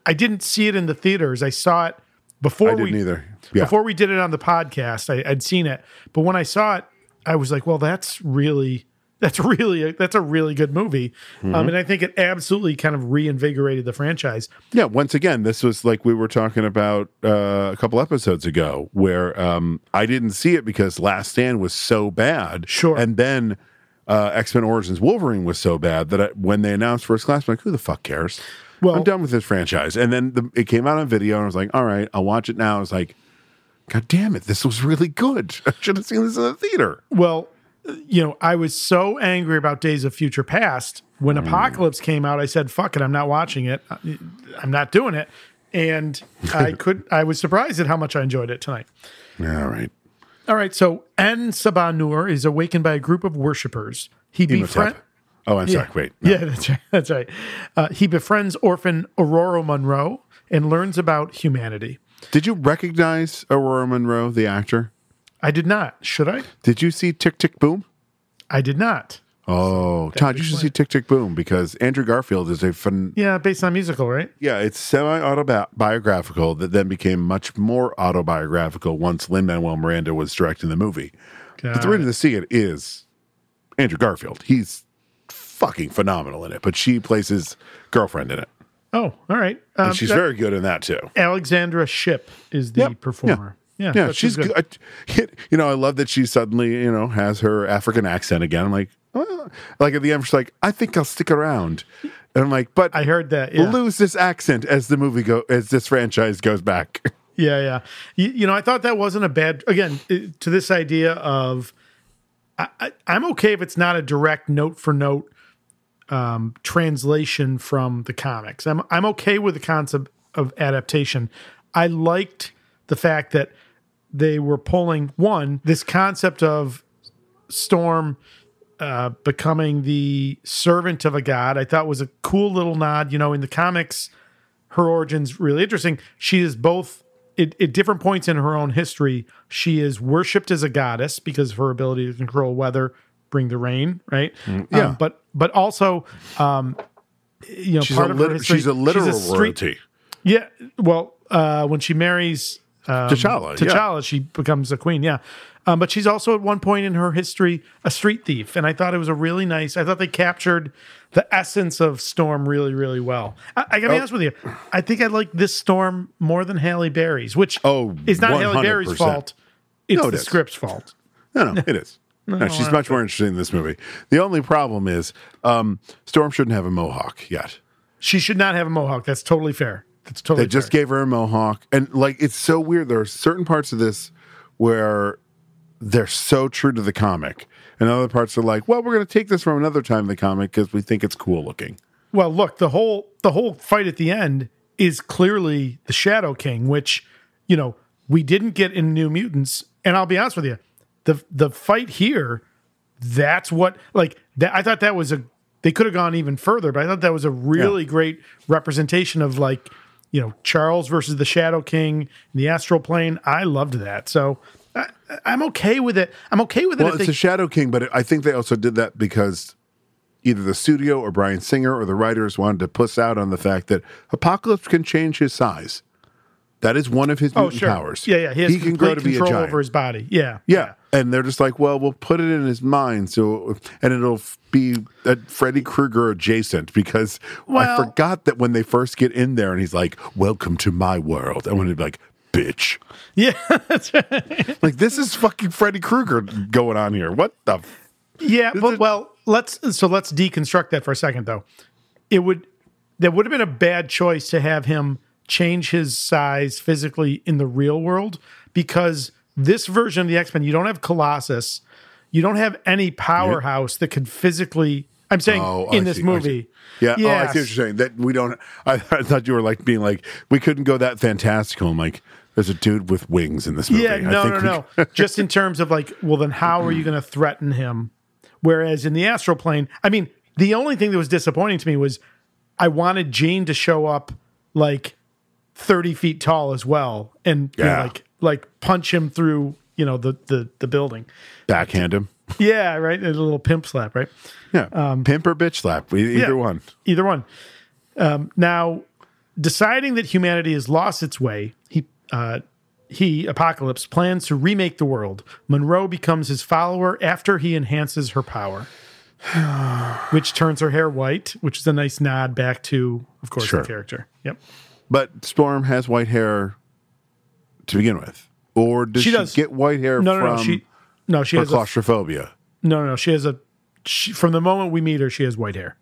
I didn't see it in the theaters. I saw it before I didn't we either. Yeah. before we did it on the podcast. I, I'd seen it, but when I saw it, I was like, well, that's really that's really a, that's a really good movie. Um, Mhm. and I think it absolutely kind of reinvigorated the franchise. Yeah. Once again, this was like we were talking about uh, a couple episodes ago, where um, I didn't see it because Last Stand was so bad. Sure. And then uh, X Men Origins Wolverine was so bad that I, when they announced First Class, I'm like, who the fuck cares? Well- I'm done with this franchise. And then the, it came out on video, and I was like, all right, I'll watch it now. I was like, God damn it, this was really good. I should have seen this in the theater. Well, you know, I was so angry about Days of Future Past when Mm. Apocalypse came out. I said, "Fuck it, I'm not watching it. I'm not doing it." And I could. I was surprised at how much I enjoyed it tonight. All right. All right, so En Sabah Nur is awakened by a group of worshippers. He befriends. Oh, I'm Yeah. sorry. Wait. Yeah, that's right. That's right. Uh, he befriends orphan Ororo Munroe and learns about humanity. Did you recognize Ororo Munroe, the actor? I did not. Should I? Did you see Tick Tick Boom? I did not. Oh, Todd, you should see Tick Tick Boom because Andrew Garfield is a fun. Yeah, based on musical, right? Yeah, it's semi autobiographical that then became much more autobiographical once Lin Manuel Miranda was directing the movie. but the reason to see it is Andrew Garfield. He's fucking phenomenal in it, but she plays his girlfriend in it. Oh, all right. Um, and she's that- very good in that too. Alexandra Shipp is the performer. Yeah, yeah, she's good. You know, I love that she suddenly, you know, has her African accent again. I'm like, like at the end, she's like, I think I'll stick around. And I'm like, but I heard that. Yeah. lose this accent as the movie go as this franchise goes back. Yeah, yeah. You, you know, I thought that wasn't a bad. Again, to this idea of, I, I, I'm okay if it's not a direct note for note um, translation from the comics. I'm I'm okay with the concept of adaptation. I liked the fact that they were pulling one this concept of Storm uh, becoming the servant of a god. I thought was a cool little nod. You know, in the comics, her origin's really interesting. She is both at, at different points in her own history. She is worshipped as a goddess because of her ability to control weather, bring the rain, right? yeah. Um, but but also, um, you know, She's part a of her history, she's a literal street- royalty. yeah. Well, uh, when she marries um, T'Challa, yeah. T'Challa, she becomes a queen. Yeah. Um, but she's also at one point in her history a street thief, and I thought it was a really nice. I thought they captured the essence of Storm really, really well. I, I gotta be Oh. honest with you. I think I like this Storm more than Halle Berry's, which Oh, is not Halle Berry's fault. It's No, it the is. script's fault. No, no, it is. No, she's much more interesting in this movie. The only problem is um, Storm shouldn't have a mohawk yet. She should not have a mohawk. That's totally fair. That's totally They just fair. gave her a mohawk, and like it's so weird. There are certain parts of this where they're so true to the comic, and other parts are like, well, we're going to take this from another time in the comic because we think it's cool looking. Well, look, the whole the whole fight at the end is clearly the Shadow King, which you know we didn't get in New Mutants. And I'll be honest with you, the the fight here, that's what like that. I thought that was a they could have gone even further, but I thought that was a really great representation of like you know Charles versus the Shadow King in the astral plane. I loved that, so I, I'm okay with it. I'm okay with it. Well, it's they- a Shadow King, but I think they also did that because either the studio or Bryan Singer or the writers wanted to puss out on the fact that Apocalypse can change his size. That is one of his oh sure, powers. yeah, yeah, he, has can grow to be a giant. over his body. Yeah, Yeah. And they're just like, well, we'll put it in his mind. So, and it'll be a Freddy Krueger adjacent because I forgot that when they first get in there and he's like, welcome to my world. I want to be like, bitch. Yeah, that's right. Like, this is fucking Freddy Krueger going on here. What the? F- Yeah, but well, let's so let's deconstruct that for a second though. It would that would have been a bad choice to have him change his size physically in the real world because this version of the X-Men you don't have Colossus, you don't have any powerhouse that could physically I'm saying Oh, I in this see, movie. Yeah, Yeah. Oh, I see what you're saying. That we don't, I, I thought you were like being like, we couldn't go that fantastical. I'm like, there's a dude with wings in this movie. Yeah, I no, think no, no. Just in terms of like, well, then how are you going to threaten him? Whereas in the astral plane, I mean, the only thing that was disappointing to me was I wanted Jean to show up like thirty feet tall as well, and Yeah. like like punch him through, you know, the the the building. Backhand him. Yeah, right. A little pimp slap, right? Yeah. Pimp or bitch slap. Either Um, Yeah. one. Either one. Um, now, deciding that humanity has lost its way, he uh, he Apocalypse plans to remake the world. Monroe becomes his follower after he enhances her power, which turns her hair white, which is a nice nod back to, of course, Sure. the character. Yep. But Storm has white hair to begin with. Or does She she, does. get white hair No, no, from no. She no, she her has a, claustrophobia? no, no, no. She has a she, from the moment we meet her, she has white hair.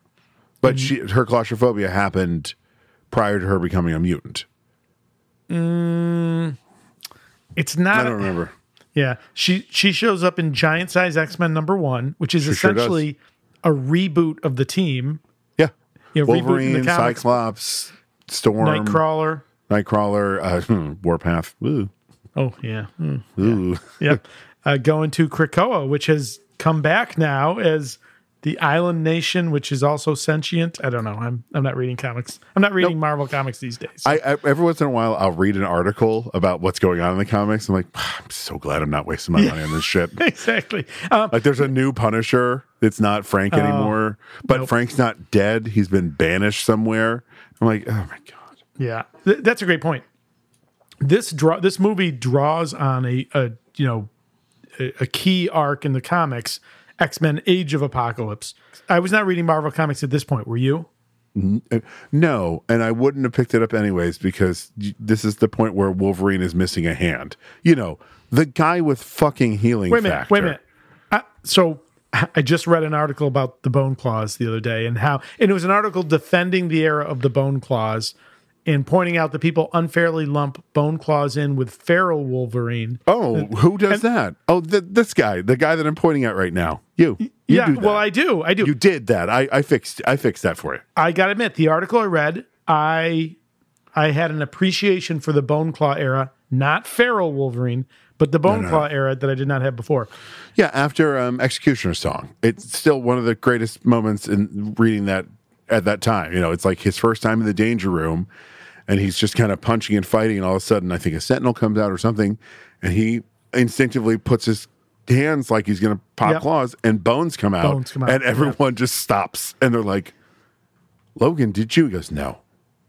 But she her claustrophobia happened prior to her becoming a mutant. Mm, it's not. I don't remember. Yeah, she she shows up in Giant Size X Men number one, which is She sure essentially a reboot of the team. Yeah. Rebooting the Wolverine. Cyclops, Storm, Nightcrawler. Nightcrawler, uh, hmm, Warpath. Ooh. Oh yeah, Mm. Ooh. yep. Uh, going to Krakoa, which has come back now as the island nation, which is also sentient. I don't know. I'm I'm not reading comics. I'm not reading Marvel comics these days. I, I every once in a while I'll read an article about what's going on in the comics. I'm like, I'm so glad I'm not wasting my money on this shit. exactly. Um, Like there's a new Punisher. It's not Frank Oh, anymore. But Frank's not dead. He's been banished somewhere. I'm like, oh my god. Yeah, Th- that's a great point. This draw this movie draws on a, a you know a, a key arc in the comics, X Men: Age of Apocalypse. I was not reading Marvel comics at this point. Were you? Uh, No, and I wouldn't have picked it up anyways because this is the point where Wolverine is missing a hand. You know, the guy with fucking healing Wait a minute. factor. Wait a minute. I, so I just read an article about the Bone Claws the other day, and how and it was an article defending the era of the Bone Claws. And pointing out that people unfairly lump Bone Claws in with feral Wolverine. Oh, who does that? Oh, th- this guy, the guy that I'm pointing at right now. You. You yeah, well, I do. I do. You did that. I, I fixed. I fixed that for you. I gotta admit, the article I read, I I had an appreciation for the Bone Claw era, not feral Wolverine, but the Bone no. Claw era that I did not have before. Yeah, after um, Executioner's Song, it's still one of the greatest moments in reading that at that time. You know, it's like his first time in the danger room, and he's just kind of punching and fighting, and all of a sudden, I think a Sentinel comes out or something, and he instinctively puts his hands like he's going to pop Yep. claws, and bones come out, Bones come out, and everyone just stops, and they're like, "Logan, did you?" He goes, "No."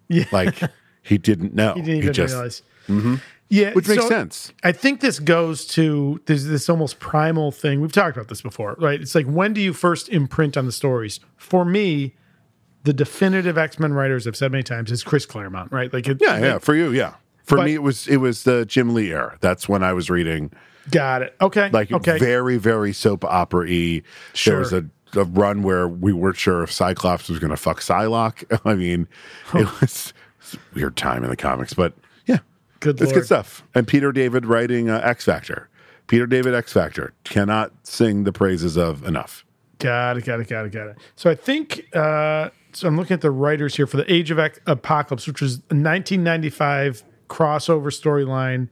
Yeah. Like he didn't know. He didn't even just, realize. Mhm. Yeah, Which makes so sense. I think this goes to there's this almost primal thing. We've talked about this before, right? It's like when do you first imprint on the stories? For me, the definitive X Men writers I've said many times is Chris Claremont, right? Like, it, Yeah, yeah. For you, yeah. For But- me, it was it was the Jim Lee era. That's when I was reading. Got it. Okay. like okay. very very soap opera y. Sure. There was a, a run where we weren't sure if Cyclops was going to fuck Psylocke. I mean, it was weird time in the comics, but yeah, Good it's lord. good stuff. And Peter David writing uh, X Factor. Peter David X Factor cannot sing the praises of enough. Got it. Got it. Got it. Got it. So I think. uh So I'm looking at the writers here for the Age of Apocalypse, which was a 1995 crossover storyline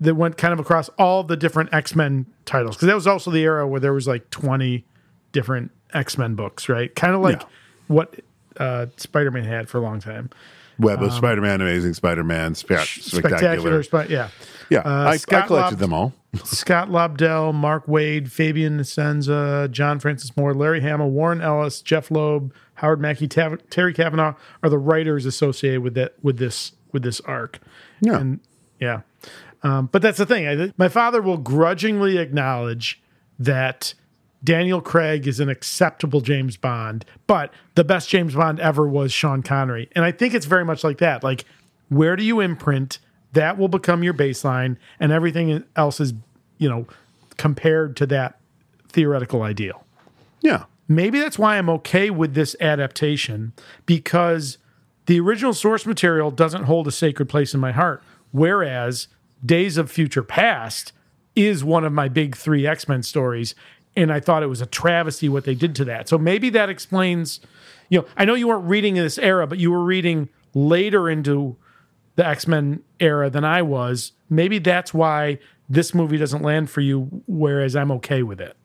that went kind of across all the different X Men titles because that was also the era where there was like 20 different X Men books, right? Kind of like Yeah. what uh Spider Man had for a long time. Web of Spider Man, Amazing Spider Man, spectacular. Um, Spectacular, yeah. Yeah, Uh, I, I collected Lob- them all. Scott Lobdell, Mark Waid, Fabian Nicieza, John Francis Moore, Larry Hamill, Warren Ellis, Jeph Loeb, Howard Mackie, Tav- Terry Kavanagh are the writers associated with that with this with this arc. Yeah. And yeah. Um, but that's the thing. I, my father will grudgingly acknowledge that Daniel Craig is an acceptable James Bond, but the best James Bond ever was Sean Connery. And I think it's very much like that. Like, where do you imprint? That will become your baseline, and everything else is, you know, compared to that theoretical ideal. Yeah. Maybe that's why I'm okay with this adaptation because the original source material doesn't hold a sacred place in my heart. Whereas Days of Future Past is one of my big three X Men stories. And I thought it was a travesty what they did to that. So maybe that explains, you know, I know you weren't reading in this era, but you were reading later into the X Men era than I was. Maybe that's why this movie doesn't land for you, whereas I'm okay with it.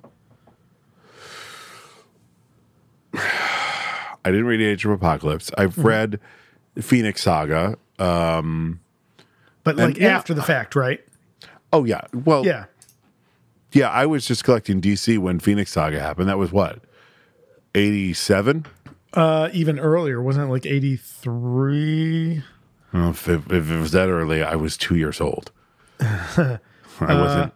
I didn't read Age of Apocalypse. I've Mm-hmm. read Phoenix Saga. Um, But like yeah. after the fact, right? oh yeah, well, Yeah. yeah. I was just collecting DC when Phoenix Saga happened. That was what eighty-seven. Uh, even earlier, wasn't it like 83? If, it- if it was that early, I was two years old. I wasn't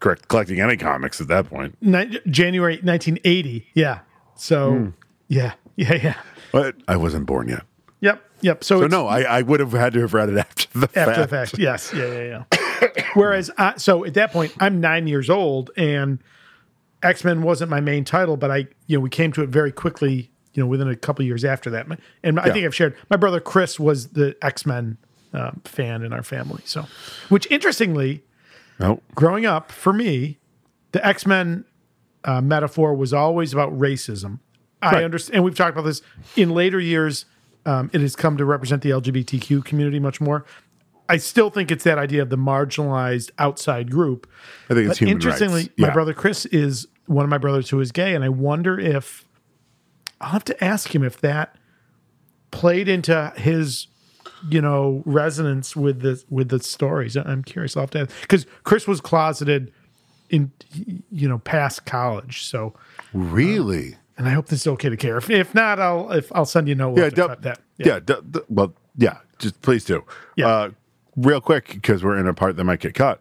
correct collecting any comics at that point. Ni- January 1980. Yeah. So, Hmm. yeah. Yeah. Yeah. But I wasn't born yet. Yep. Yep. So, So no, I, I would have had to have read it after the after fact. the fact. Yes. Yeah. Yeah. Yeah. Whereas, uh, so at that point, I'm nine years old and X Men wasn't my main title, but I, you know, we came to it very quickly, you know, within a couple years after that. And I Yeah. think I've shared my brother Chris was the X Men um, fan in our family. So, which interestingly, No, growing up for me, the X Men uh, metaphor was always about racism. I understand, and we've talked about this in later years. Um, it has come to represent the LGBTQ community much more. I still think it's that idea of the marginalized outside group. I think it's But human interestingly, rights. my brother Chris is one of my brothers who is gay, and I wonder if I'll have to ask him if that played into his, you know, resonance with the with the stories. I'm curious. I'll have to because Chris was closeted in, you know, past college. So, really. and I hope this is okay to care. If, if not, I'll if I'll send you a note. Yeah, have to du- cut that. yeah, du- du- well, yeah, just please do. Yeah. Uh, real quick, because we're in a part that might get cut.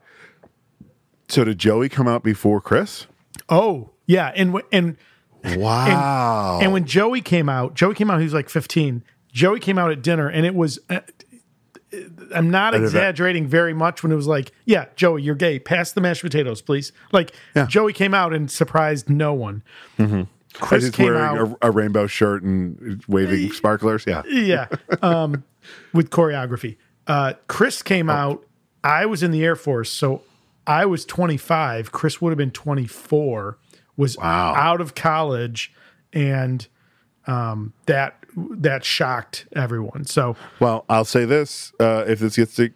So did Joey come out before Chris? Oh, yeah, and w- and Wow. And when Joey came out, Joey came out. He was like 15. Joey came out at dinner, and it was. I'm not exaggerating very much when it was like, "Yeah, Joey, you're gay. Pass the mashed potatoes, please." Like Joey came out and surprised no one. As Chris he's came wearing out, a, a rainbow shirt and waving sparklers. Yeah. yeah, um, with choreography. Uh, Chris came out. I was in the Air Force, so I was 25. Chris would have been 24. Was Wow. out of college, and um, that that shocked everyone. So Well, I'll say this: uh, if this gets to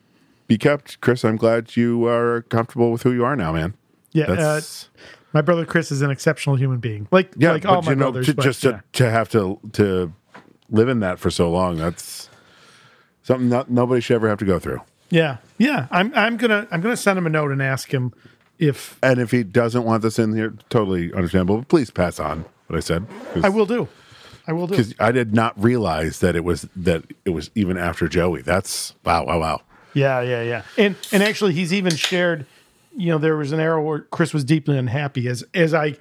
be kept, Chris, I'm glad you are comfortable with who you are now, man. yeah, uh, my brother Chris is an exceptional human being. Like yeah, like all my know, brothers. to, but, just yeah. to, to have to to live in that for so long, that's something not nobody should ever have to go through. yeah, yeah. I'm I'm gonna I'm gonna send him a note and ask him if And if he doesn't want this in here, totally understandable. But please pass on what I said. I will do. I will do. because I did not realize that it was that it was even after Joey. That's wow, wow, wow. Yeah, yeah, yeah. And and actually, he's even shared. You know, there was an era where Chris was deeply unhappy, as as I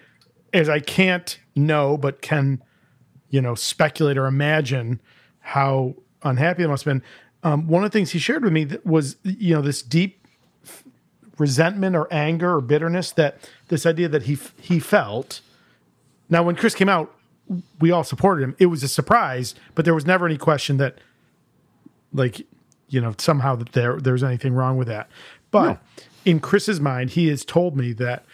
as I can't know, but can you know speculate or imagine how unhappy it must have been. Um, one of the things he shared with me that was you know this deep f- resentment or anger or bitterness that this idea that he he felt. Now, when Chris came out, we all supported him. It was a surprise, but there was never any question that, like, you know, somehow that there there was anything wrong with that. But in Chris's mind, he has told me that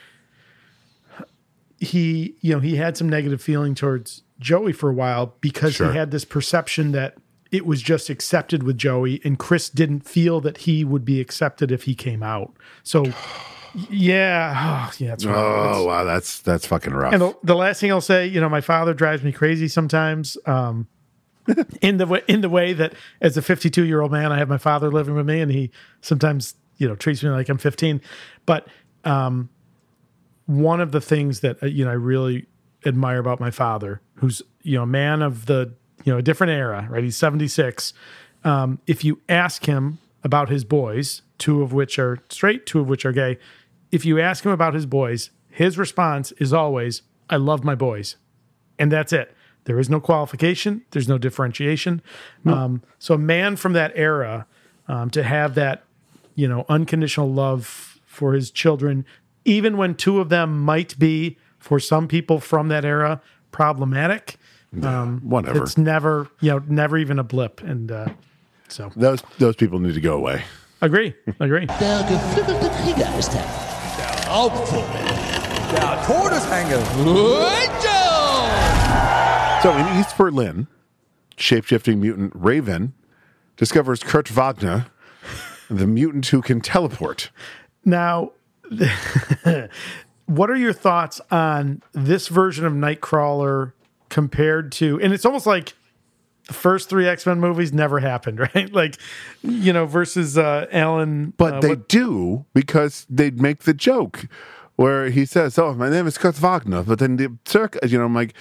he, you know, he had some negative feeling towards Joey for a while because Sure. he had this perception that it was just accepted with Joey, and Chris didn't feel that he would be accepted if he came out. So, yeah, yeah, that's right. Oh wow, that's that's fucking rough. And the, the last thing I'll say, you know, my father drives me crazy sometimes. Um, in the way, in the way that as a 52 year old man, I have my father living with me, and he sometimes, you know, treats me like I'm 15. But um, one of the things that uh, you know I really admire about my father, who's you know a man of the you know a different era, right? He's 76. Um, if you ask him about his boys, two of which are straight, two of which are gay, if you ask him about his boys, his response is always, "I love my boys," and that's it. There is no qualification. There's no differentiation. Um, so a man from that era um, to have that, you know, unconditional love for his children, even when two of them might be for some people from that era problematic. Um, whatever. It's never, you know, never even a blip. And uh, so those those people need to go away. agree, agree. Der geflügelte Krieger ist er. Der Raubvogel. Der Todesengel. So in East Berlin, shapeshifting mutant Raven discovers Kurt Wagner, the mutant who can teleport. Now, what are your thoughts on this version of Nightcrawler compared to, and it's almost like the first three X Men movies never happened, right? Like, you know, versus uh, Alan. But uh, they what- do because they'd make the joke where he says, "Oh, my name is Kurt Wagner," but then the circ, you know, I'm like,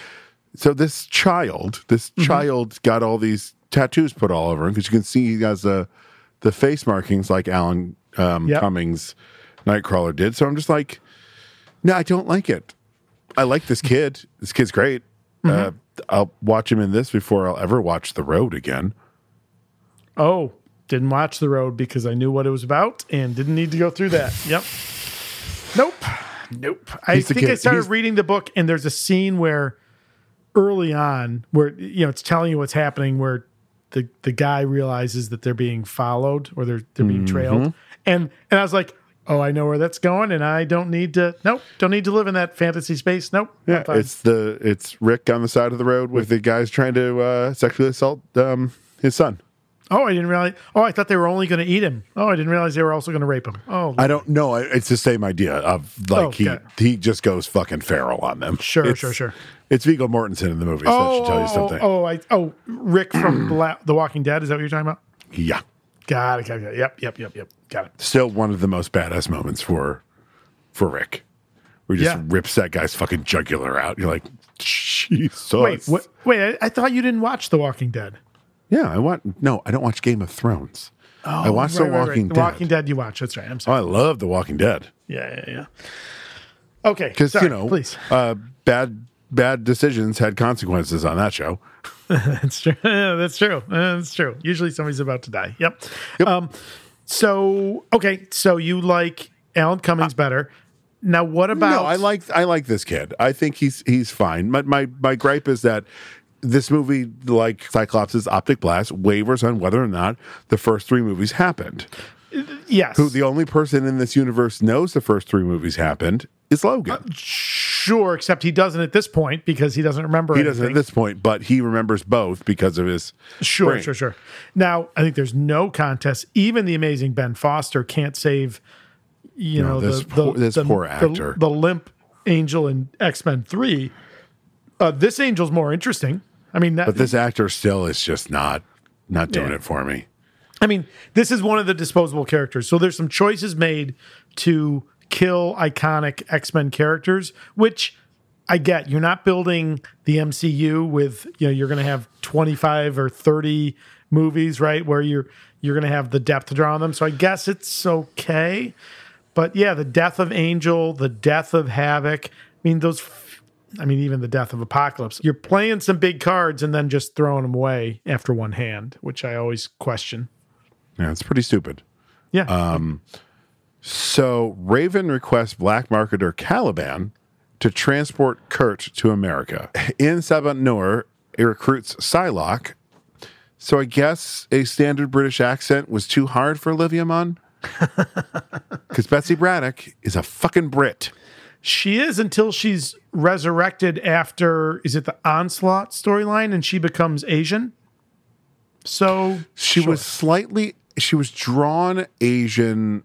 so this child, this Mm-hmm. child got all these tattoos put all over him because you can see he has the the face markings like Alan um, Yep. Cummings Nightcrawler did. So I'm just like, no, I don't like it. I like this kid. This kid's great. Uh, Mm-hmm. I'll watch him in this before I'll ever watch The Road again. oh, didn't watch The Road because I knew what it was about and didn't need to go through that. Yep. Nope. Nope. I He's think I started he's- reading the book and there's a scene where early on where you know it's telling you what's happening where the the guy realizes that they're being followed or they're they're being trailed. Mhm. And and I was like, "Oh, I know where that's going and I don't need to nope, don't need to live in that fantasy space. Nope. Yeah, I'm fine." it's the it's Rick on the side of the road with the guys trying to uh, sexually assault um, his son. Oh, I didn't realize. Oh, I thought they were only going to eat him. Oh, I didn't realize they were also going to rape him. Oh, I don't know. It's the same idea of like Oh, he okay. he just goes fucking feral on them. Sure, It's- sure, sure. It's Viggo Mortensen in the movie, so that should tell you something. Oh, oh, I, oh, Rick from Bla- The Walking Dead. Is that what you're talking about? Yeah, Got it. Got it. Yep. Yep. Yep. Yep. Got it. still one of the most badass moments for for Rick. We just Yeah. rips that guy's fucking jugular out. You're like, Jesus. Wait. What, wait. I, I thought you didn't watch The Walking Dead. Yeah, I want. No, I don't watch Game of Thrones. I watched Oh, right, The right, right. Walking The Dead. Walking Dead. You watch. That's right. I'm Oh. I love The Walking Dead. Yeah. Yeah. Yeah. Okay. because you know, please. uh, bad bad decisions had consequences on that show. That's true. That's true. That's true. Usually somebody's about to die. Yep. Um, so okay, so you like Alan Cummings better. Now what about no, I like I like this kid. I think he's he's fine. My my my gripe is that this movie, like Cyclops' Optic Blast, wavers on whether or not the first three movies happened. Yes. Who the only person in this universe knows the first three movies happened is Logan. sure, except he doesn't at this point because he doesn't remember he doesn't at this point, but he remembers both because of his Sure, brain. sure, sure. Now, I think there's no contest. Even the amazing Ben Foster can't save, you No, know, this the, poor- the, this the- poor the- actor. The, limp angel in X Men Three. Uh, this angel's more interesting. I mean, that, But this actor still is just not not doing Yeah. it for me. I mean, this is one of the disposable characters. So there's some choices made to kill iconic X Men characters, which I get. You're not building the MCU with you know you're going to have 25 or 30 movies, right? Where you're you're going to have the depth to draw on them. So I guess it's okay. But yeah, the death of Angel, the death of Havoc. I mean, those. I mean, even the death of Apocalypse. You're playing some big cards and then just throwing them away after one hand, which I always question. Yeah, it's pretty stupid. Yeah. Um, So Raven requests black marketer Caliban to transport Kurt to America. En Sabah Nur, it recruits Psylocke. So I guess a standard British accent was too hard for Olivia Munn. Because Betsy Braddock is a fucking Brit. She is until she's resurrected after is it the onslaught storyline and she becomes Asian. So She was slightly, she was drawn Asian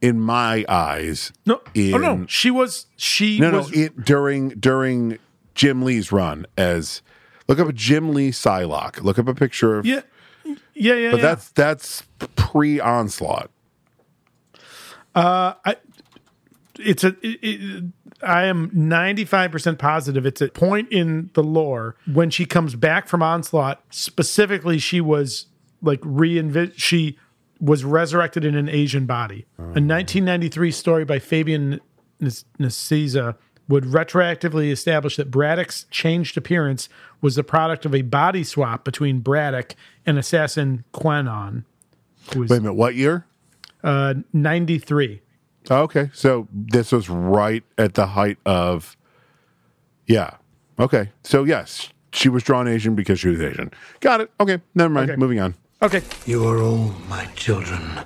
in my eyes. no, in, oh no, she was she no, was no, it, during during Jim Lee's run as look up a Jim Lee Psylocke. Look up a picture of yeah yeah yeah. but yeah. that's that's pre onslaught. Uh, I, it's a. It, it, I am ninety five percent positive it's a point in the lore when she comes back from onslaught. Specifically, she was like reinvent. She was resurrected in an Asian body. A nineteen ninety three story by Fabian N- would retroactively establish that Braddock's changed appearance was the product of a body swap between Braddock and assassin Kwannon. Was Wait a minute, what year? uh, 93. Oh, okay, so this was right at the height of, yeah. Okay, so yes, she was drawn Asian because she was Asian. Got it. Okay, never mind. Okay. Moving on. Okay. You are all my children,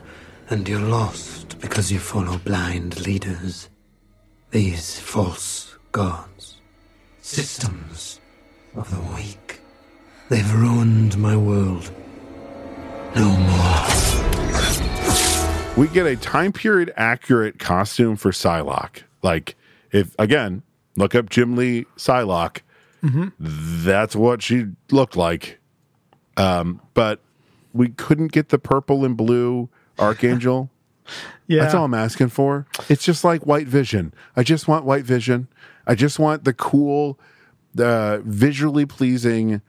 and you're lost because you follow blind leaders. These false gods, systems of the weak. They've ruined my world. No more. We get a time period accurate costume for Psylocke. Like, if again, look up Jim Lee Psylocke. That's what she looked like. Um, but we couldn't get the purple and blue Archangel. Yeah. That's all I'm asking for. It's just like White Vision. I just want White Vision. I just want the cool, the visually pleasing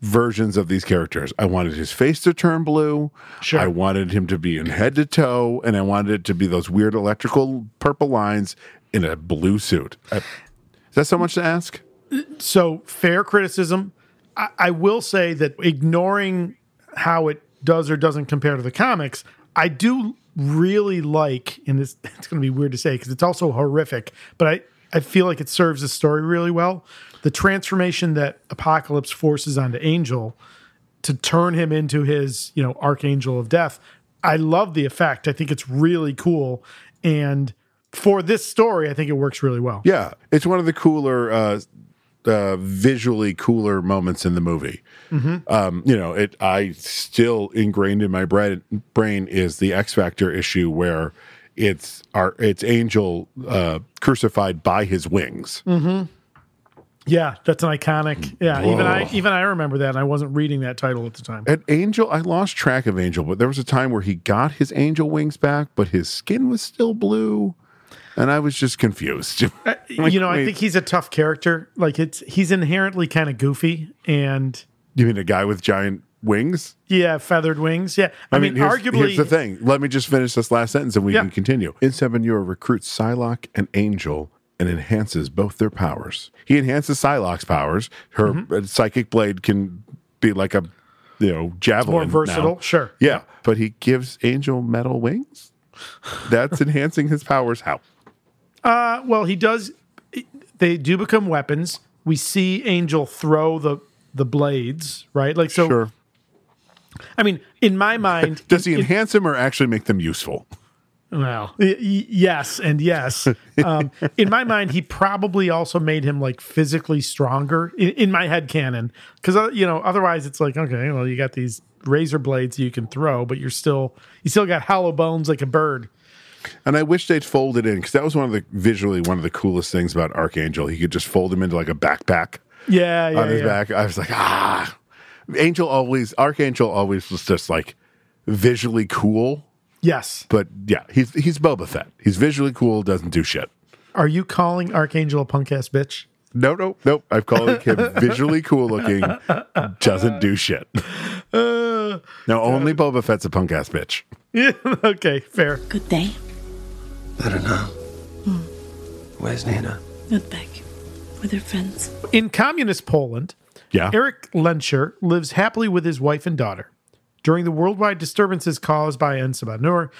versions of these characters. I wanted his face to turn blue. Sure. I wanted him to be in head to toe, and I wanted it to be those weird electrical purple lines in a blue suit. I- is that so much to ask? So fair criticism. I, I will say that ignoring how it does or doesn't compare to the comics, I do really like, and this it's going to be weird to say because it's also horrific, but I I feel like it serves the story really well. The transformation that Apocalypse forces onto Angel to turn him into his you know Archangel of Death. I love the effect. I think it's really cool, and for this story, I think it works really well. Yeah, it's one of the cooler, uh, uh, visually cooler moments in the movie. Um, you know, it. I still ingrained in my brain, brain is the X Factor issue where it's our it's Angel uh, crucified by his wings. Mm-hmm. Yeah, that's an iconic. Yeah, even I even I remember that. And I wasn't reading that title at the time. At Angel, I lost track of Angel, but there was a time where he got his angel wings back, but his skin was still blue, and I was just confused. Like, you know, I wait, think he's a tough character. Like it's he's inherently kind of goofy and you mean a guy with giant wings? yeah, feathered wings. Yeah, I, mean, here's, arguably here's the thing. Let me just finish this last sentence and we Yeah. can continue. En Sabah Nur recruits Psylocke and Angel and enhances both their powers. He enhances Psylocke's powers. Her Mm-hmm. uh, psychic blade can be like a you know javelin. more versatile. now. Sure. Yeah, but he gives Angel metal wings. That's enhancing his powers. How? Uh, well, he does. They do become weapons. We see Angel throw the the blades, right? Like so. Sure. I mean, in my mind, Does he enhance them or actually make them useful? Well, y- yes, and yes. Um, in my mind, he probably also made him like physically stronger in, in my head canon, because uh, you know, otherwise it's like okay, well, you got these razor blades you can throw, but you're still you still got hollow bones like a bird. And I wish they'd fold it in because that was one of the visually one of the coolest things about Archangel. He could just fold him into like a backpack. Yeah, yeah, on his yeah. back. I was like, ah. Angel always, Archangel always was just like visually cool. Yes. But yeah, he's he's Boba Fett. He's visually cool, doesn't do shit. Are you calling Archangel a punk ass bitch? No, no, nope. I've called him visually cool looking, doesn't do shit. Uh, No, only Boba Fett's a punk ass bitch. yeah, okay, fair. Good day. Better now. Hmm. Where's Nina? Not back. With her friends. In communist Poland, Yeah. Erik Lehnsherr lives happily with his wife and daughter. During the worldwide disturbances caused by En Sabah Nur,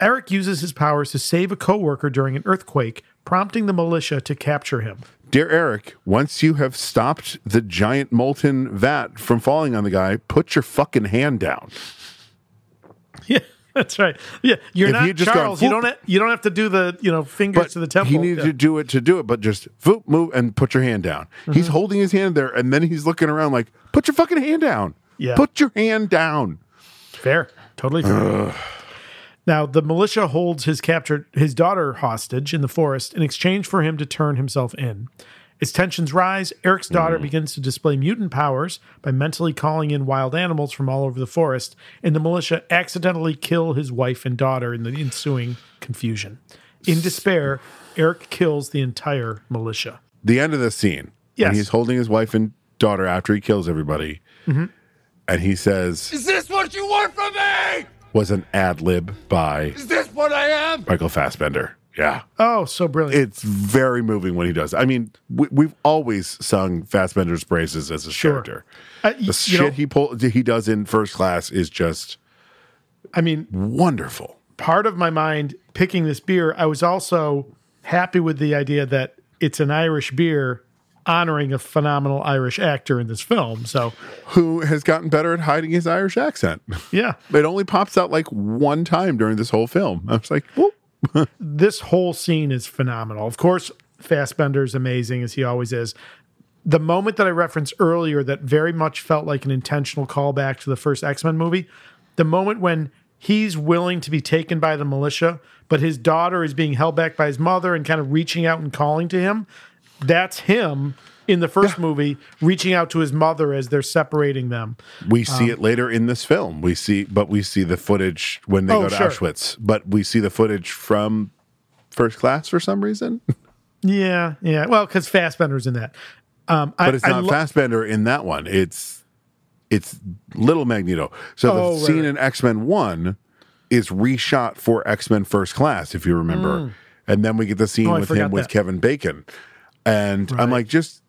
Eric uses his powers to save a coworker during an earthquake, prompting the militia to capture him. Dear Eric, once you have stopped the giant molten vat from falling on the guy, put your fucking hand down. Yeah, that's right. Yeah, you're If not had just gone, Charles. you don't. Ha- you don't have to do the you know fingers But to the temple. he needed Yeah. to do it to do it, but just voop, move and put your hand down. Mm-hmm. He's holding his hand there, and then he's looking around like, put your fucking hand down. Yeah. Put your hand down. Fair, totally fair. Now the militia holds his captured his daughter hostage in the forest in exchange for him to turn himself in. As tensions rise, Erik's daughter begins to display mutant powers by mentally calling in wild animals from all over the forest, and the militia accidentally kill his wife and daughter in the ensuing confusion. In despair, Eric kills the entire militia. The end of the scene. Yes. And he's holding his wife and daughter after he kills everybody. Mhm. And he says, Is this what you want from me? was an ad lib by Is this what I am? Michael Fassbender. Yeah. Oh, so brilliant! It's very moving when he does. I mean, we, we've always sung Fassbender's praises as a Sure. character. Uh, The shit know- he pull, he does in First Class is just I mean, wonderful. part of my mind picking this beer, I was also happy with the idea that it's an Irish beer honoring a phenomenal Irish actor in this film. So, Who has gotten better at hiding his Irish accent? yeah, It only pops out like one time during this whole film. I was like, whoop. this whole scene is phenomenal. Of course, Fassbender's amazing as he always is. The moment that I referenced earlier that very much felt like an intentional callback to the first X Men movie, the moment when he's willing to be taken by the militia, but his daughter is being held back by his mother and kind of reaching out and calling to him. That's him in the first movie reaching out to his mother as they're separating them. We see Um, it later in this film. We see, but we see the footage when they Oh, go to sure. Auschwitz. But we see the footage from First Class for some reason. Yeah, yeah. Well, because Fassbender's in that. Um, I- but it's I not lo- Fassbender in that one. It's it's Little Magneto. So the Oh, right, scene right. in X Men One is reshot for X Men First Class, if you remember. Mm. And then we get the scene Oh, with him with. Kevin Bacon, and I'm like, just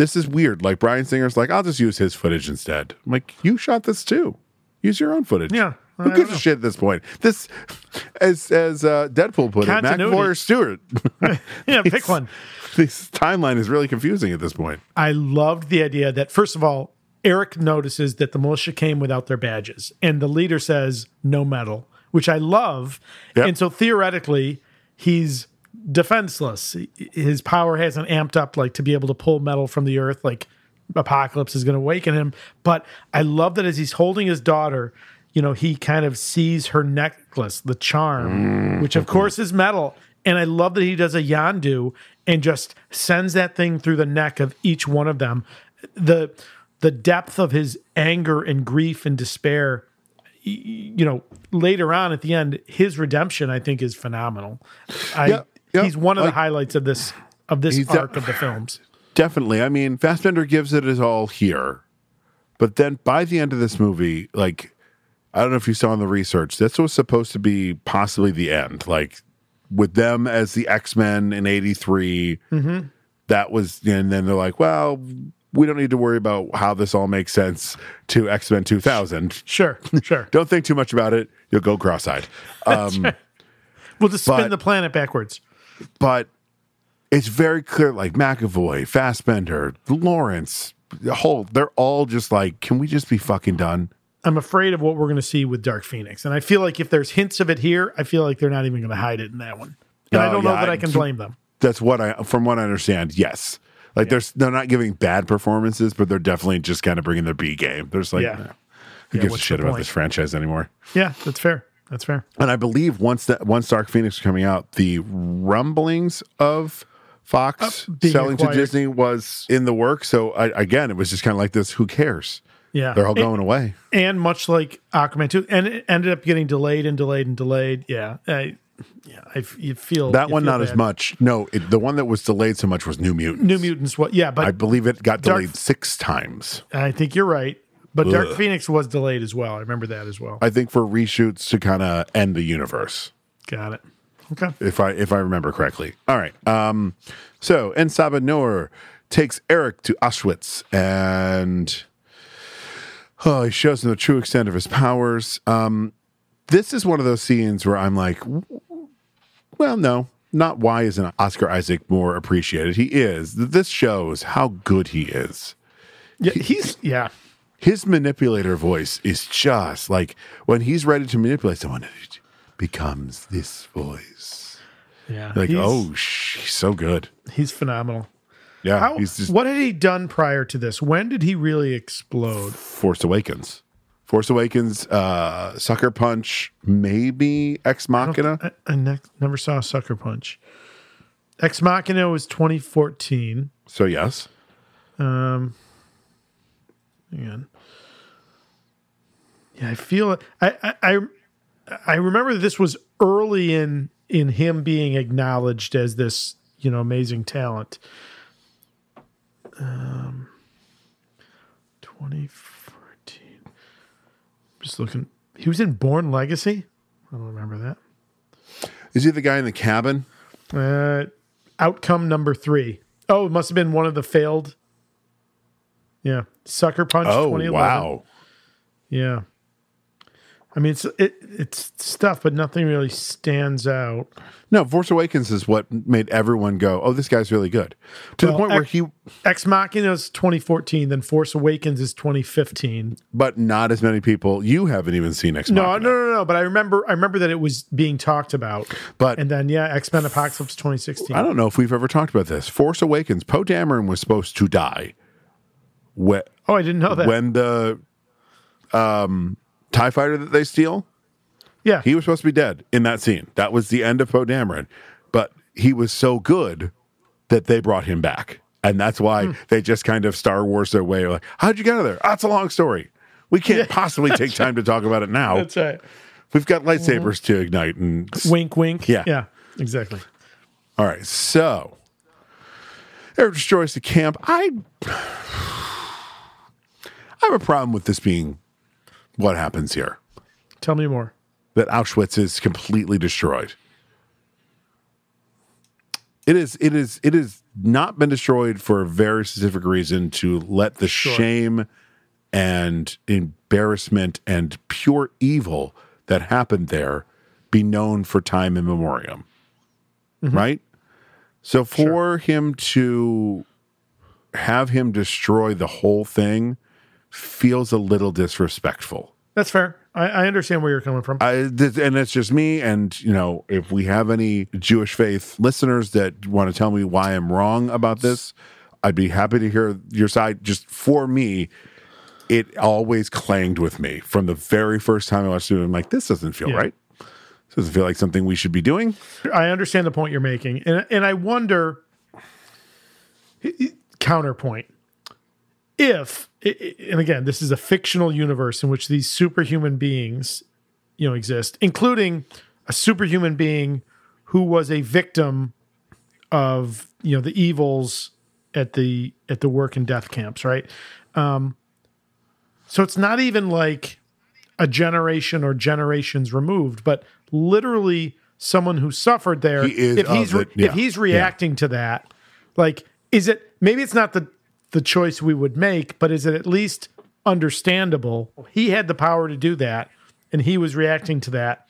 this is weird. Like Bryan Singer's like, I'll just use his footage instead. I'm like, you shot this too. Use your own footage. Yeah, Who gives a shit at this point? This, as as uh, Deadpool put it, Continuity. McAvoy or Stewart. Yeah, pick one. This timeline is really confusing at this point. I loved the idea that first of all, Erik notices that the militia came without their badges, and the leader says no medal, which I love. Yep. And so theoretically, he's defenseless. His power hasn't amped up like to be able to pull metal from the earth. Like apocalypse is going to awaken him. But I love that as he's holding his daughter, you know, he kind of sees her necklace, the charm, mm. which of course is metal. And I love that he does a Yondu and just sends that thing through the neck of each one of them. The the depth of his anger and grief and despair, you know, later on at the end, his redemption I think is phenomenal. I Yeah, yeah, he's one of like- the highlights of this of this He's de- arc of the films. Definitely. I mean, Fassbender gives it his all here. But then by the end of this movie, like, I don't know if you saw in the research, this was supposed to be possibly the end. Like, with them as the X Men in 83, Mm-hmm. that was, and then they're like, well, we don't need to worry about how this all makes sense to X Men 2000. Sure, sure. don't think too much about it. You'll go cross eyed. Um, We'll just spin but- the planet backwards. But it's very clear like McAvoy, Fassbender, Lawrence, Hoult, they're all just like, can we just be fucking done? I'm afraid of what we're going to see with Dark Phoenix, and I feel like if there's hints of it here, I feel like they're not even going to hide it in that one. And I don't know that I I- can blame them. That's what I, from what I understand, yes. Like they're they're not giving bad performances, but they're definitely just kind of bringing their B game. There's like, Yeah. who Yeah, gives a shit about point? this franchise anymore? Yeah, that's fair. That's fair. And I believe once that once Dark Phoenix was coming out, the rumblings of Fox Uh, selling acquired. to Disney was in the work. So I, again, it was just kind of like this. Who cares? Yeah, They're all And- going away. And much like Aquaman 2, and it ended up getting delayed and delayed and delayed. Yeah. I, yeah. I, you feel That you one feel not as much. No, it, the one that was delayed so much was New Mutants. New Mutants, what? Yeah, but I believe it got Dark- delayed six times. I think you're right. But Dark Phoenix was delayed as well. I remember that as well. I think for reshoots to kind of end the universe, Got it. Okay. if I if I remember correctly. All right. Um, so En Noor takes Erik to Auschwitz and oh, he shows him the true extent of his powers. Um, this is one of those scenes where I'm like, well, no, not why isn't Oscar Isaac more appreciated? He is. This shows how good he is. Yeah, he's yeah. His manipulator voice is just like when he's ready to manipulate someone, it becomes this voice. Yeah. Like, oh, sh- he's so good. he's phenomenal. Yeah, How, he's just what had he done prior to this? When did he really explode? Force Awakens. Force Awakens, uh, Sucker Punch, maybe Ex Machina. I, I ne- never saw Sucker Punch. Ex Machina was 2014. So yes, Um, hang. Yeah, I feel it. I, I I I remember this was early in in him being acknowledged as this you know amazing talent. Um, 2014. Just looking. He was in Bourne Legacy. I don't remember that. is he the guy in the cabin? Uh, outcome number three. Oh, it must have been one of the failed. Yeah, Sucker Punch. Oh 2011. wow! Yeah. I mean, it's it, it's stuff, but nothing really stands out. No, Force Awakens is what made everyone go, "Oh, this guy's really good." To the Well, point where he, Ex Machina is 2014, then Force Awakens is 2015. but not as many people. You haven't even seen Ex No, no, no, no. But I remember, I remember that it was being talked about. But And then, yeah, X Men Apocalypse 2016. I don't know if we've ever talked about this. Force Awakens. Poe Dameron was supposed to die. When, Oh, I didn't know that. when the um, Tie Fighter that they steal, yeah, he was supposed to be dead in that scene. That was the end of Poe Dameron. But he was so good that they brought him back, and that's why Hmm. they just kind of Star Wars their way. Like, how'd you get out of there? Oh, it's a long story. We can't possibly take time to talk about it now. That's right. We've got lightsabers to ignite and Wink, wink. Yeah. Yeah, exactly. All right, so Erik destroys the camp. I have a problem with this being what happens here. Tell me more. That Auschwitz is completely destroyed. It is it is it has not been destroyed for a very specific reason to let the shame and embarrassment and pure evil that happened there be known for time in memoriam. Mm-hmm. Right? So for him to have him destroy the whole thing feels a little disrespectful. That's fair. I, I understand where you're coming from. I, th- and it's just me. And you know, if we have any Jewish faith listeners that want to tell me why I'm wrong about this, I'd be happy to hear your side. Just for me, it always clanged with me from the very first time I watched it. I'm like, this doesn't feel Yeah. right. This doesn't feel like something we should be doing. I understand the point you're making, and and I wonder. Counterpoint: If and again, this is a fictional universe in which these superhuman beings, you know, exist, including a superhuman being who was a victim of you know the evils at the at the work and death camps, right? Um, so it's not even like a generation or generations removed, but literally someone who suffered there. He is if he's the- if yeah, he's yeah. reacting to that, like, is it maybe it's not the the choice we would make, but is it at least understandable? He had the power to do that, and he was reacting to that.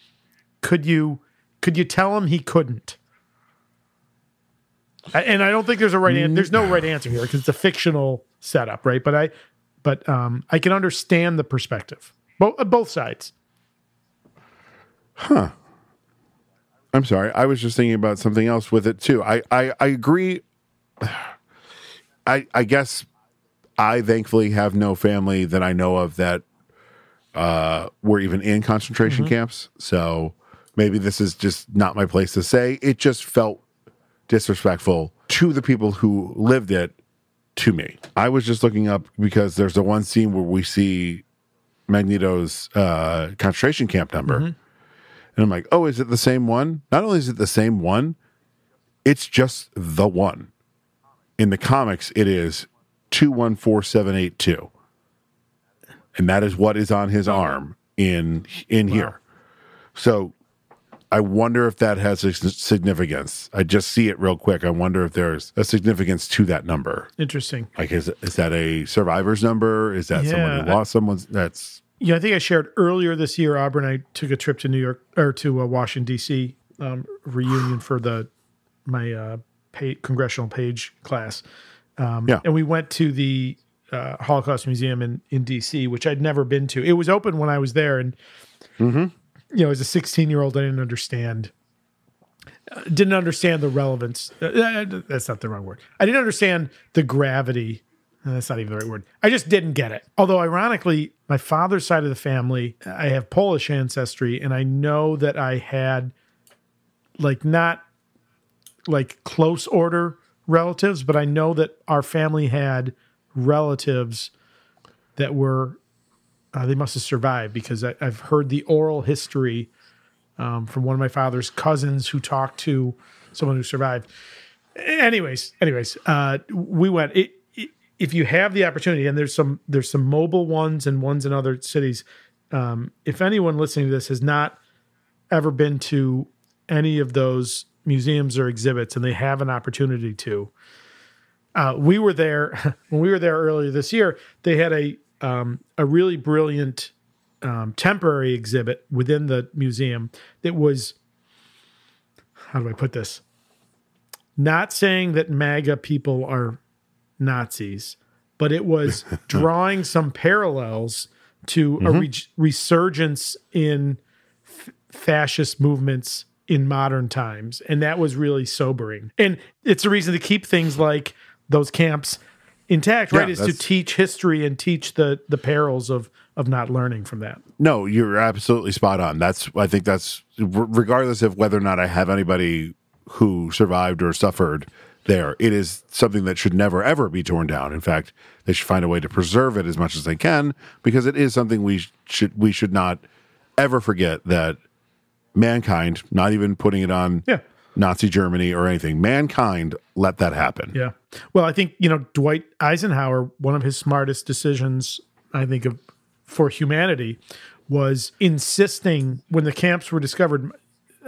Could you could you tell him he couldn't? And I don't think there's a right an- there's no right answer here because it's a fictional setup, right? But I but um I can understand the perspective. Both both sides. Huh. I'm sorry. I was just thinking about something else with it too. I I, I agree. I I guess I thankfully have no family that I know of that uh, were even in concentration Mhm. camps. So maybe this is just not my place to say. It just felt disrespectful to the people who lived it to me. I was just looking up because there's the one scene where we see Magneto's uh, concentration camp number. Mhm. And I'm like, oh, is it the same one? Not only is it the same one, it's just the one. In the comics, it is 214782. And that is what is on his arm in in here. So I wonder if that has a significance. I just see it real quick. I wonder if there's a significance to that number. Interesting. Like, is is that a survivor's number? Is that someone who Yeah, I- lost someone's? That's know, I think I shared earlier this year, Auburn and I took a trip to New York or to uh, Washington D.C. Um, reunion for the my uh, pay, congressional page class. Um, Yeah. and we went to the uh, Holocaust Museum in in D.C., which I'd never been to. It was open when I was there, and Mm-hmm. you know, as a 16 year old, I didn't understand. uh, Didn't understand the relevance. uh, uh, that's not the wrong word. I didn't understand the gravity. uh, That's not even the right word. I just didn't get it. Although, ironically, my father's side of the family, I have Polish ancestry, and I know that I had, like, not like close order relatives, but I know that our family had relatives that were uh, they must have survived because I, I've heard the oral history um, from one of my father's cousins who talked to someone who survived. Anyways, anyways, uh, we went. It, it, if you have the opportunity, and there's some there's some mobile ones and ones in other cities. Um, if anyone listening to this has not ever been to any of those museums or exhibits, and they have an opportunity to, uh, we were there when we were there earlier this year. They had a um, a really brilliant um, temporary exhibit within the museum that was how do I put this? Not saying that MAGA people are Nazis, but it was drawing some parallels to a Mhm. re- resurgence in f- fascist movements in modern times. And that was really sobering. And it's a reason to keep things like those camps intact, right? Yeah, is to teach history and teach the the perils of of not learning from that. No, you're absolutely spot on. That's I think that's regardless of whether or not I have anybody who survived or suffered there, it is something that should never ever be torn down. In fact, they should find a way to preserve it as much as they can because it is something we should we should not ever forget that mankind, not even putting it on Yeah. Nazi Germany or anything, mankind let that happen. Yeah. Well, I think, you know, Dwight Eisenhower, one of his smartest decisions, I think, of for humanity was insisting when the camps were discovered.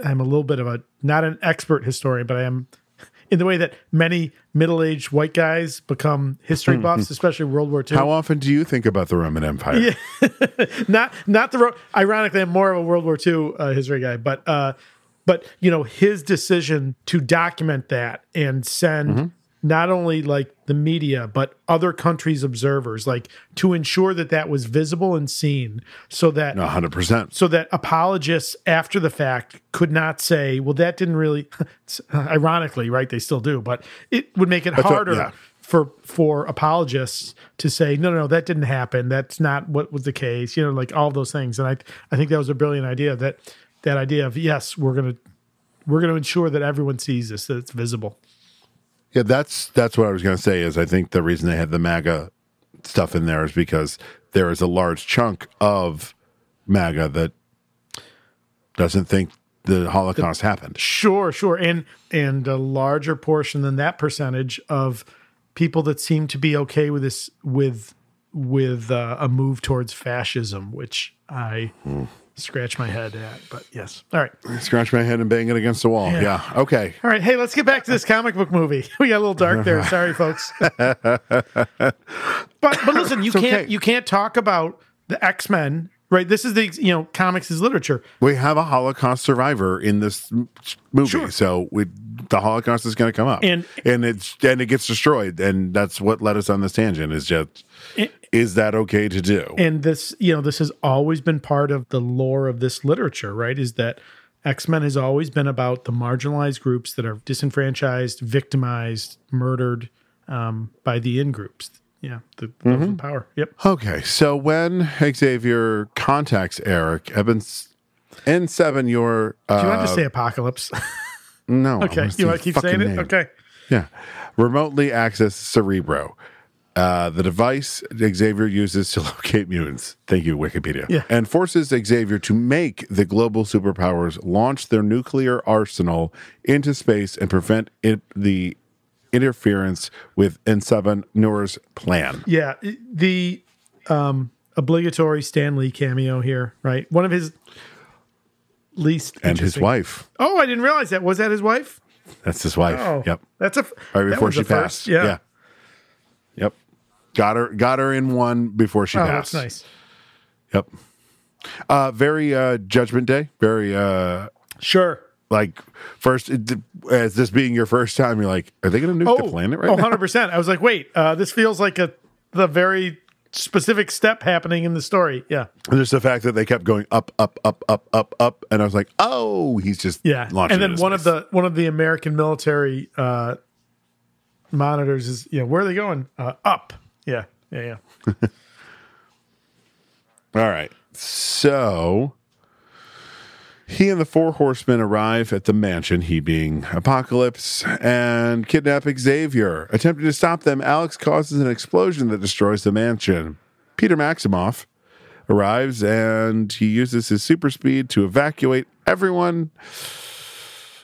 I'm a little bit of a not an expert historian, but I am in the way that many middle-aged white guys become history buffs, especially World War II. How often do you think about the Roman Empire? Yeah, not not the ro- ironically, I'm more of a World War II uh, history guy, but uh, but you know his decision to document that and send Mm-hmm. Not only like the media but other countries' observers, like to ensure that that was visible and seen, so that 100%. so that apologists after the fact could not say, well, that didn't really, ironically, right? They still do, but it would make it That's what- harder yeah. for for apologists to say, no, no, no, that didn't happen. That's not what was the case. You know, like all those things. And I I think that was a brilliant idea. That that idea of yes, we're gonna we're gonna ensure that everyone sees this, that it's visible. Yeah, that's that's what I was going to say. Is I think the reason they had the MAGA stuff in there is because there is a large chunk of MAGA that doesn't think the Holocaust happened. Sure, sure, and and a larger portion than that percentage of people that seem to be okay with this with with uh, a move towards fascism, which I scratch my head at. But yes, all right, Scratch my head and bang it against the wall. Yeah. Yeah. Okay. all right. Hey, let's get back to this comic book movie. We got a little dark there. Sorry, folks. but but listen, you It's can't okay. you can't talk about the X Men. Right, this is the you know comics is literature. We have a Holocaust survivor in this movie, so we, the Holocaust is going to come up, And- and it's and it gets destroyed, and that's what led us on this tangent. Is just is that okay to do? and this you know this has always been part of the lore of this literature right is that x-men has always been about the marginalized groups that are disenfranchised victimized murdered um, by the in groups yeah the, Mm-hmm. in power yep Okay, so when Xavier contacts Erik, Evans N7, your uh, do you want to say apocalypse no? Okay you want to keep saying fucking it name. okay Yeah, remotely access Cerebro, uh, the device Xavier uses to locate mutants. Thank you, Wikipedia. Yeah. and forces Xavier to make the global superpowers launch their nuclear arsenal into space and prevent it, the interference with N7 Noor's plan. yeah the um obligatory stan lee cameo here right one of his least And his wife. oh i didn't realize that was that his wife That's his wife. oh Yep. that's a Right before she passed. yeah. Yep. Got her got her in one before she oh passed. that's nice Yep. Uh, very uh, Judgment Day. Very uh, sure. Like first, it, as this being your first time, you're like, are they going to nuke the planet right oh, now? 100%. I was like, wait, uh, this feels like a the very specific step happening in the story. Yeah. And just the fact that they kept going up, up, up, up, up, up, and I was like, oh, he's just Yeah. And then one space. of the one of the American military uh monitors is, know, where are they going? Uh, up. Yeah. Yeah, yeah. All right. So he and the four horsemen arrive at the mansion, he being Apocalypse, and kidnap Xavier. Attempting to stop them, Alex causes an explosion that destroys the mansion. Peter Maximoff arrives and he uses his super speed to evacuate everyone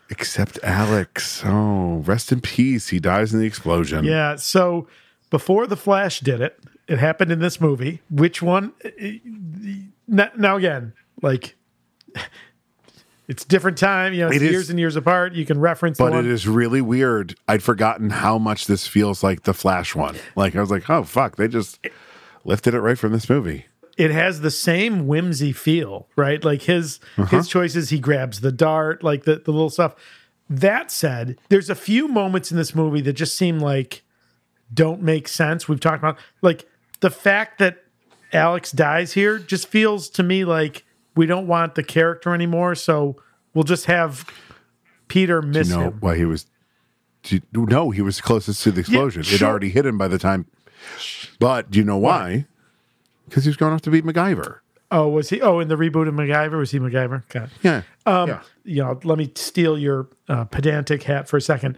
except Alex. Oh, rest in peace. He dies in the explosion. Yeah. So before the Flash did it, it happened in this movie. Which one? Now, again, like it's different time. You know, it's It is- years and years apart. You can reference. But it is really weird. I'd forgotten how much this feels like the Flash one. Like I was like, oh fuck, they just lifted it right from this movie. it has the same whimsy feel, right? Like his Uh-huh. his choices, he grabs the dart, like the, the little stuff. That said, there's a few moments in this movie that just seem like don't make sense. We've talked about like the fact that Alex dies here just feels to me like we don't want the character anymore, so we'll just have Peter miss you know him. why he was? Do you, no, he was closest to the explosion. It sure. already hit him by the time. But do you know why? Because he was going off to beat MacGyver. Oh, was he? Oh, in the reboot of MacGyver, was he MacGyver? God. Yeah. Um, Yeah. You know, let me steal your uh, pedantic hat for a second.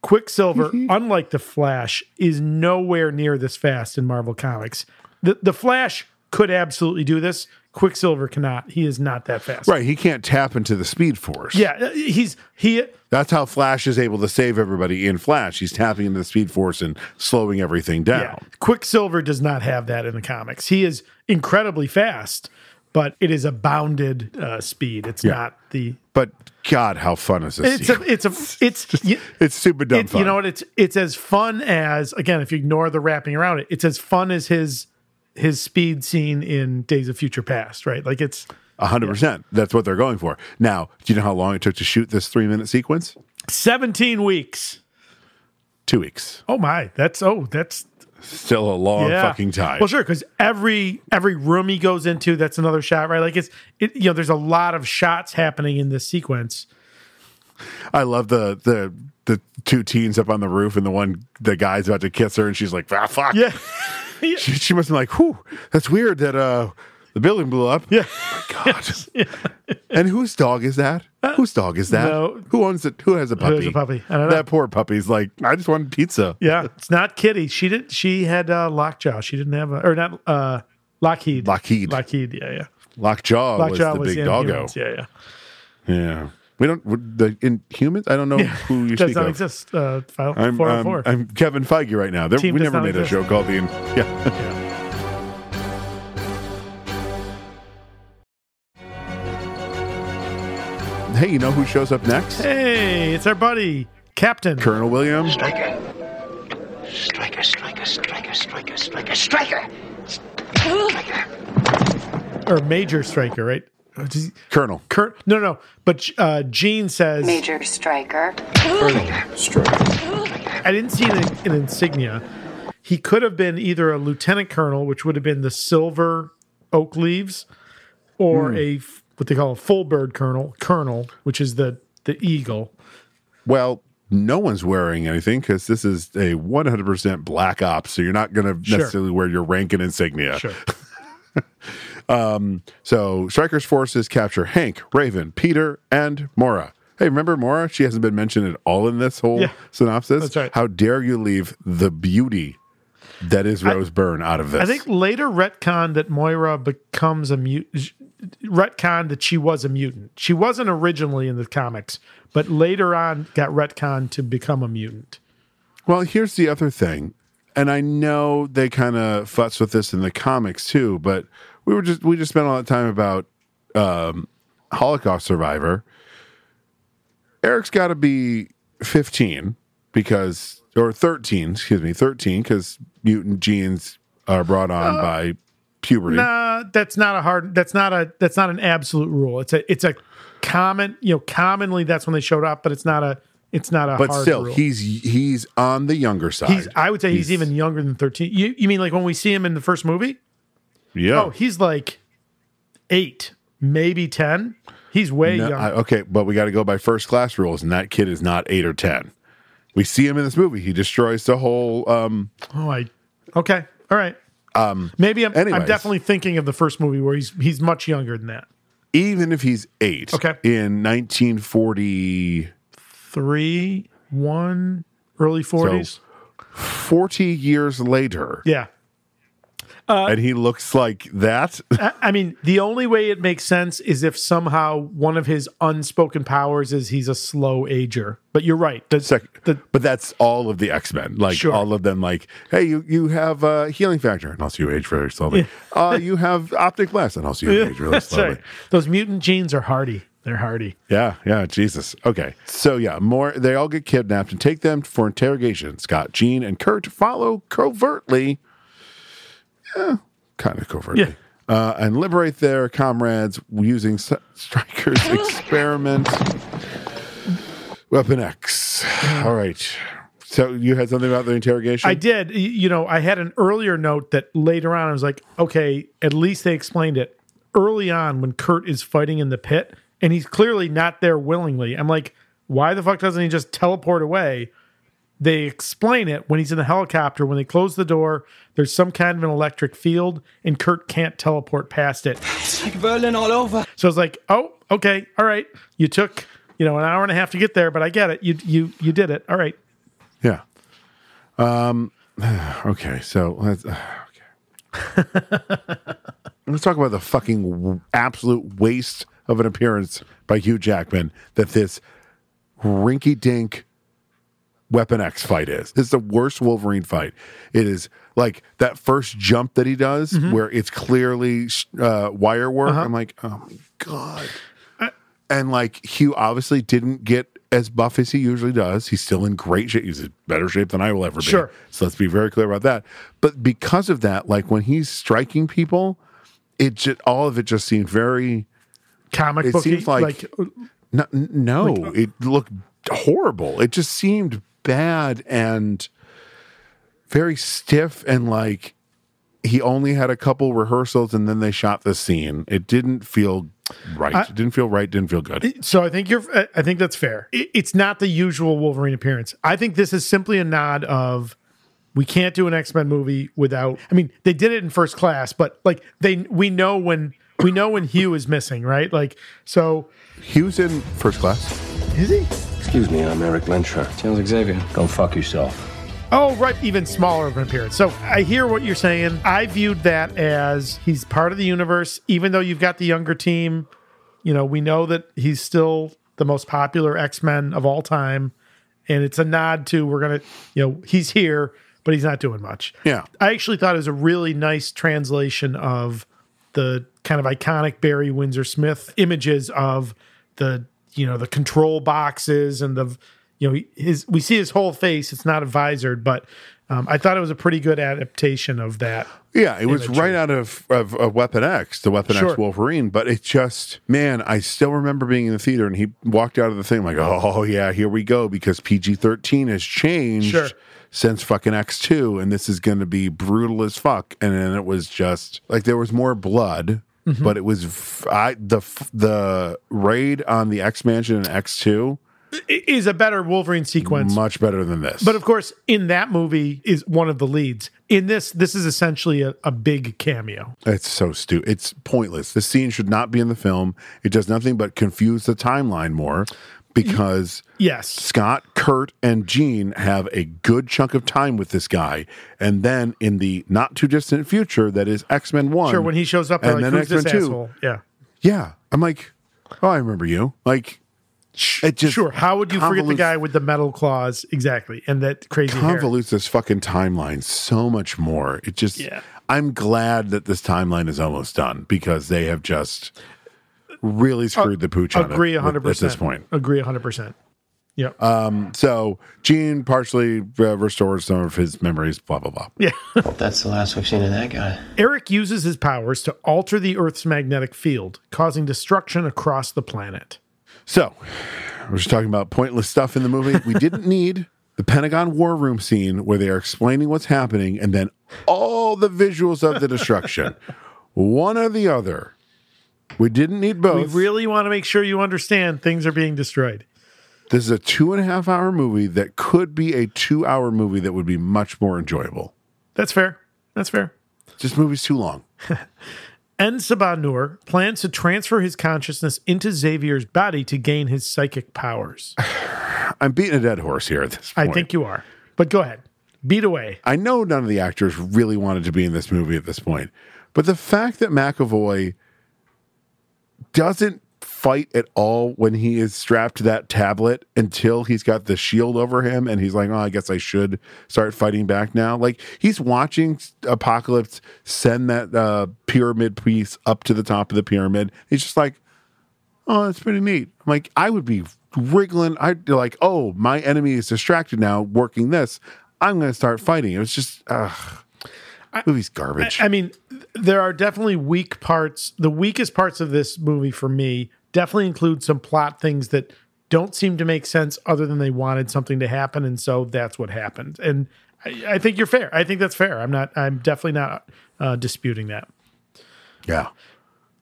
Quicksilver, unlike the Flash, is nowhere near this fast in Marvel Comics. The the Flash could absolutely do this. Quicksilver cannot. He is not that fast. Right, he can't tap into the Speed Force. Yeah, uh, he's he. That's how Flash is able to save everybody in Flash. He's tapping into the Speed Force and slowing everything down. Yeah, Quicksilver does not have that in the comics. He is incredibly fast, but it is a bounded uh, speed. It's Yeah. not the But God, how fun is this? It's a, it's a, it's, y- it's super dumb it- fun. You know what? It's it's as fun as again, if you ignore the wrapping around it, it's as fun as his his speed scene in Days of Future Past, right? Like it's A hundred percent. That's what they're going for. Now, do you know how long it took to shoot this three minute sequence? seventeen weeks. Two weeks. Oh my, that's oh that's Still a long yeah. fucking time. Well, sure, because every every room he goes into, that's another shot, right? Like it's it, you know, there's a lot of shots happening in this sequence. I love the the the two teens up on the roof and the one the guy's about to kiss her and she's like, ah fuck. Yeah. She, she must be like, whew, that's weird that uh the building blew up. Yeah. my God. And whose dog is that? Whose dog is that? no. Who owns it? Who has a puppy? has a puppy? I don't know. That poor puppy's like, I just wanted pizza. Yeah, it's not Kitty. She did. She had uh, Lockjaw. She didn't have a or not uh, Lockheed. Lockheed. Lockheed. Yeah, yeah. Lockjaw, Lockjaw was the big doggo. Humans, Yeah, yeah. Yeah. We don't the in humans. I don't know who you Does speak not of. exist. Uh, file I'm, four um, hundred four. I'm Kevin Feige right now. There, Team we never not made a show called the. In- yeah. hey, you know who shows up next? Hey, it's our buddy Captain Colonel Williams. Stryker. Stryker, Stryker, Stryker, Stryker, Stryker, Stryker. or Major Stryker, right? Oh, does he- Colonel. Cur- no, no, but uh, Gene says Major Stryker. I didn't see an, an insignia. He could have been either a lieutenant colonel, which would have been the silver oak leaves, or Hmm. a f- what they call a full bird colonel, colonel, which is the the eagle. Well, no one's wearing anything because this is a 100% black ops. So you're not going to Sure. necessarily wear your rank and insignia. Sure. Um, so Stryker's forces capture Hank, Raven, Peter, and Moira. Hey, remember Moira? She hasn't been mentioned at all in this whole Yeah. synopsis. That's right. How dare you leave the beauty that is Rose Byrne out of this? I think later retcon that Moira becomes a mutant. Retcon that she was a mutant. She wasn't originally in the comics, but later on got retcon to become a mutant. Well, here's the other thing, and I know they kind of fuss with this in the comics too, but we were just we just spent a lot of time about um, Holocaust survivor. Erik's got to be 15 because, or 13, excuse me, 13 because mutant genes are brought on by puberty. Nah, that's not a hard. That's not a. That's not an absolute rule. It's a. It's a common. You know, commonly that's when they showed up, but it's not a. It's not a. but hard still, rule. he's he's on the younger side. He's. I would say he's, even younger than thirteen. You. You mean like when we see him in the first movie? Yeah. Oh, he's like eight, maybe ten. He's way No, young. I- okay, but we got to go by first class rules, and that kid is not eight or ten. We see him in this movie. He destroys the whole. Um, oh, I. Okay. All right. um, Maybe I'm. I'm definitely thinking of the first movie where he's he's much younger than that. even if he's eight, Okay. in 1943, one, early forties. 40 years later, yeah. Uh, and he looks like that. I mean, the only way it makes sense is if somehow one of his unspoken powers is he's a slow ager. But you're right. The, Sec- but that's all of the X Men. Like Sure. all of them. Like, hey, you you have uh, healing factor, and also you age very slowly. uh, you have optic blast, and also you age really slowly. right. Those mutant genes are hardy. They're hardy. Yeah, yeah, Jesus. Okay. So yeah, more they all get kidnapped and take them for interrogation. Scott, Jean, and Kurt follow covertly. Yeah, kind of covertly. Yeah. Uh, and liberate their comrades using S- Stryker's experiment. Weapon X. All right. So you had something about the interrogation? I did. You know, I had an earlier note that later on I was like, okay, at least they explained it early on when Kurt is fighting in the pit and he's clearly not there willingly. I'm like, why the fuck doesn't he just teleport away? They explain it when he's in the helicopter. When they close the door, there's some kind of an electric field, and Kurt can't teleport past it. It's like Berlin all over. So I was like, oh, okay, all right. You took, you know, an hour and a half to get there, but I get it. You you you did it. All right. Yeah. Um. Okay. So let's. Okay. let's talk about the fucking absolute waste of an appearance by Hugh Jackman that this rinky-dink Weapon X fight is. It's the worst Wolverine fight. It is like that first jump that he does, Mm-hmm. where it's clearly uh, wire work. Uh-huh. I'm like, oh my god. And like Hugh obviously didn't get as buff as he usually does. He's still in great shape. He's in better shape than I will ever be. Sure. So let's be very clear about that. But because of that, like when he's striking people, it just all of it just seemed very Comic it booky, seems like, like no, no it looked horrible. It just seemed bad and very stiff and like he only had a couple rehearsals and then they shot the scene. It didn't feel right. I- it didn't feel right. Didn't feel good. So I think you're. I- think that's fair. It- It's not the usual Wolverine appearance. I think this is simply a nod of we can't do an X Men movie without. I mean, they did it in First Class, but like they, we know when we know when Hugh is missing, right? Like so. Hugh's in First Class. Is he? Excuse me, I'm Erik Lehnsherr. Charles Xavier. Go fuck yourself. Oh, right, even smaller of an appearance. So I hear what you're saying. I viewed that as he's part of the universe, even though you've got the younger team. You know, we know that he's still the most popular X Men of all time, and it's a nod to we're gonna, you know, he's here, but he's not doing much. Yeah. I actually thought it was a really nice translation of the kind of iconic Barry Windsor Smith images of the you know the control boxes and the you know his we see his whole face. It's not a visored, but um, I thought it was a pretty good adaptation of that. Yeah, it was imagery. right out of, of, of Weapon X, the Weapon Sure. X Wolverine. But it just, man, I still remember being in the theater and he walked out of the thing like, oh, yeah, here we go because PG 13 has changed Sure. since fucking X2 and this is going to be brutal as fuck. And then it was just like there was more blood. Mhm. But it was I, the the raid on the X Mansion and X two Is a better Wolverine sequence. much better than this. But of course, in that movie is one of the leads. In this, this is essentially a, a big cameo. It's so stupid. It's pointless. The scene should not be in the film. It does nothing but confuse the timeline more because Yes. Scott, Kurt, and Jean have a good chunk of time with this guy. And then in the not too distant future, that is X Men 1. Sure, when he shows up, and like, then X-Men 2. asshole?" Yeah. Yeah. I'm like, oh, I remember you. Like, it just sure. How would you forget the guy with the metal claws? Exactly, and that crazy hair. convolutes this fucking timeline so much more. It just, Yeah. I'm glad that this timeline is almost done because they have just really screwed the pooch on Agree it hundred at this point. Agree hundred percent. Yeah. Um, so Jean partially uh, restores some of his memories. Blah blah blah. Yeah. That's the last we've seen of that guy. Erik uses his powers to alter the Earth's magnetic field, causing destruction across the planet. So we're just talking about pointless stuff in the movie. We didn't need the Pentagon War Room scene where they are explaining what's happening and then all the visuals of the destruction. One or the other. We didn't need both. We really want to make sure you understand things are being destroyed. This is a two and a half hour movie that could be a two hour movie that would be much more enjoyable. That's fair. That's fair. This movie's too long. En Sabah Nur plans to transfer his consciousness into Xavier's body to gain his psychic powers. I'm beating a dead horse here at this I think you are. But go ahead. Beat away. I know none of the actors really wanted to be in this movie at this point, but the fact that McAvoy doesn't fight at all when he is strapped to that tablet until he's got the shield over him and he's like, oh, I guess I should start fighting back now. Like he's watching Apocalypse send that uh, pyramid piece up to the top of the pyramid. He's just like, oh, that's pretty neat. I'm like, I would be wriggling. I'd be like, oh, my enemy is distracted now working this. I'm going to start fighting. It was just, ugh. Movie's garbage. I, I mean, there are definitely weak parts. The weakest parts of this movie for me definitely include some plot things that don't seem to make sense other than they wanted something to happen. And so that's what happened. And I, I think you're fair. I think that's fair. I'm not, I'm definitely not uh, disputing that. Yeah.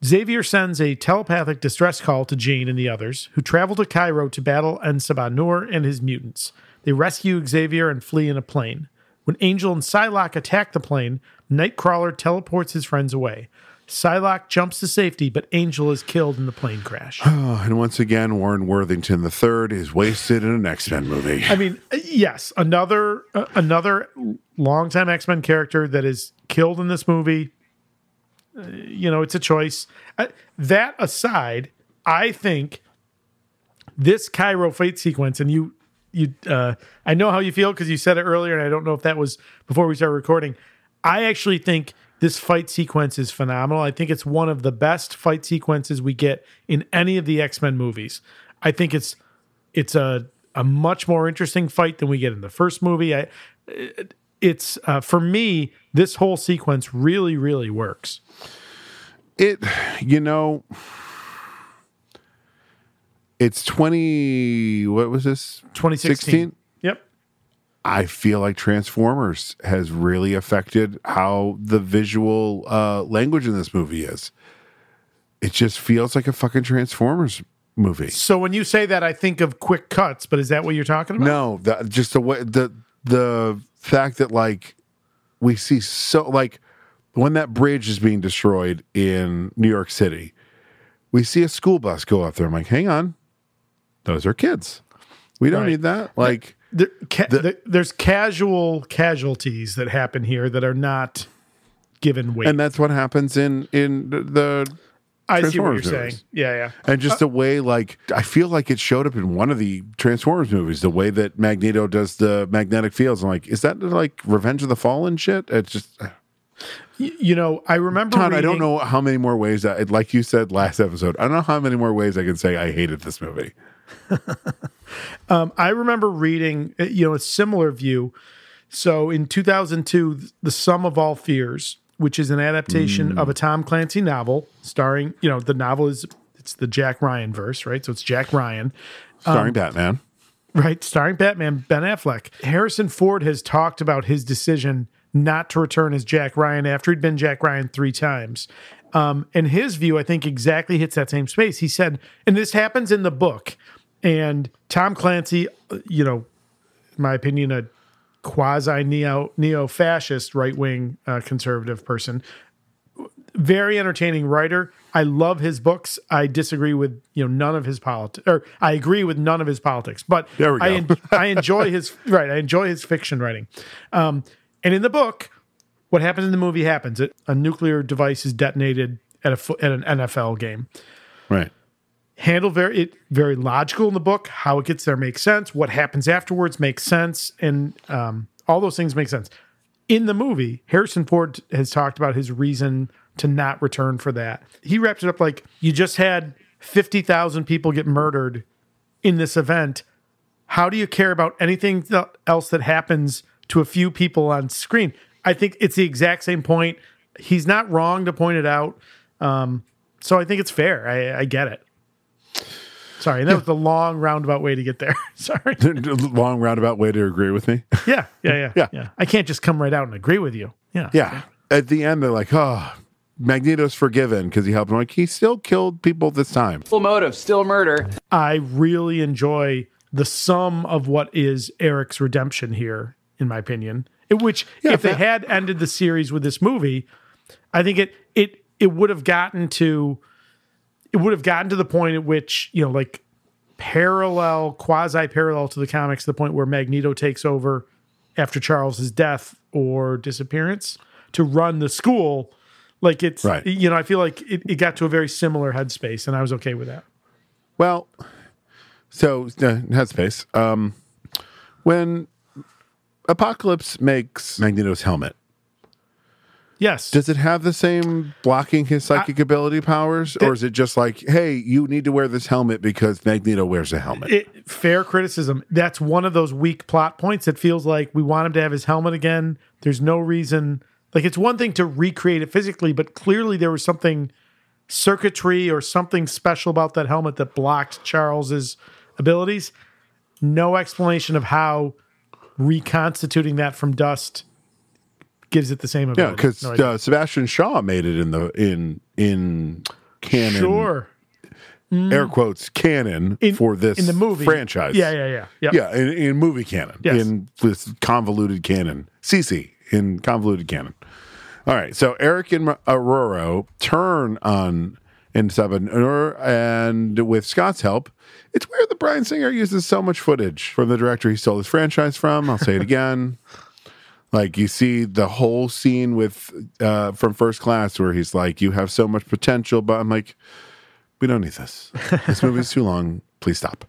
Xavier sends a telepathic distress call to Jane and the others, who travel to Cairo to battle En Sabah Nur and his mutants. They rescue Xavier and flee in a plane. When Angel and Psylocke attack the plane, Nightcrawler teleports his friends away. Psylocke jumps to safety, but Angel is killed in the plane crash. and once again, Warren Worthington III is wasted in an X Men movie. I mean, yes, another uh, another longtime X Men character that is killed in this movie. Uh, you know, it's a choice. Uh, that aside, I think this Cairo fight sequence, and you, you, uh, I know how you feel because you said it earlier, and I don't know if that was before we started recording. I actually think this fight sequence is phenomenal. I think it's one of the best fight sequences we get in any of the X Men movies. I think it's it's a a much more interesting fight than we get in the first movie. I it's uh, for me this whole sequence really really works. It you know it's 20 what was this 2016 yep i feel like transformers has really affected how the visual uh, language in this movie is it just feels like a fucking transformers movie so when you say that i think of quick cuts but is that what you're talking about no the, just the way the the fact that like we see so like when that bridge is being destroyed in new york city we see a school bus go up there i'm like hang on those are kids. We don't Right. need that. Like there, ca- there- there's casual casualties that happen here that are not given weight. and that's what happens in in the I see what you're Transformers saying. movies. Yeah, yeah. And just uh, the way, like, I feel like it showed up in one of the Transformers movies. The way that Magneto does the magnetic fields. I'm like, is that like Revenge of the Fallen shit? It's just, uh, You know, I remember. Todd. I don't know how many more ways. I, like you said last episode, I don't know how many more ways I can say I hated this movie. Um, I remember reading, uh, you know, a similar view. So in 2002, The Sum of All Fears, which is an adaptation Mm. of a Tom Clancy novel starring, you know, the novel is it's the Jack Ryan verse, right? So it's Jack Ryan. Starring Um, Batman. Right, starring Batman, Ben Affleck. Harrison Ford has talked about his decision not to return as Jack Ryan after he'd been Jack Ryan three times. Um, and his view, I think, exactly hits that same space. He said, and this happens in the book, and Tom Clancy, you know, in my opinion, a quasi neo neo fascist right wing uh, conservative person, very entertaining writer. I love his books. I disagree with you know none of his politics, or I agree with none of his politics. But There we I go. en- I enjoy his right. I enjoy his fiction writing. Um, and in the book, what happens in the movie happens. It, a nuclear device is detonated at a at an NFL game. Right. Handled very it very logical in the book. How it gets there makes sense. What happens afterwards makes sense, and um, all those things make sense. In the movie, Harrison Ford has talked about his reason to not return for that. He wraps it up like you just had fifty thousand people get murdered in this event. how do you care about anything else that happens to a few people on screen? I think it's the exact same point. He's not wrong to point it out. Um, so I think it's fair. I, I get it. Sorry, that was the long roundabout way to get there. Sorry. Long roundabout way to agree with me. Yeah, yeah, yeah, Yeah. yeah. I can't just come right out and agree with you. Yeah, Yeah. At the end, they're like, oh, Magneto's forgiven because he helped him. Like, he still killed people this time. Full motive, still murder. I really enjoy the sum of what is Erik's redemption here, in my opinion. It- which, if they had ended the series with this movie, I think it it it would have gotten to it would have gotten to the point at which you know, like parallel, quasi parallel to the comics, the point where Magneto takes over after Charles's death or disappearance to run the school. Like it's, Right. you know, I feel like it, it got to a very similar headspace, and I was okay with that. Well, so uh, headspace. Um, when Apocalypse makes Magneto's helmet, Yes. does it have the same blocking his psychic ability powers, or is it just like, hey, you need to wear this helmet because Magneto wears a helmet? it, fair criticism. That's one of those weak plot points. It feels like we want him to have his helmet again. There's no reason. Like it's one thing to recreate it physically, but clearly there was something circuitry or something special about that helmet that blocked Charles's abilities. No explanation of how reconstituting that from dust gives it the same ability. yeah, because No uh, Sebastian Shaw made it in the in in canon. sure Mm. air quotes canon In- for this in the movie franchise. Yeah, yeah, yeah, Yep. yeah. In, in movie canon, Yes. in this convoluted canon, CC in convoluted canon. All right, so Erik and Ororo turn on En Sabah Nur, and with Scott's help, it's weird that Bryan Singer uses so much footage from the director he stole this franchise from. I'll say it again. Like you see the whole scene with uh, from First Class where he's like, "You have so much potential," but I'm like, "We don't need this. This movie's too long. Please stop."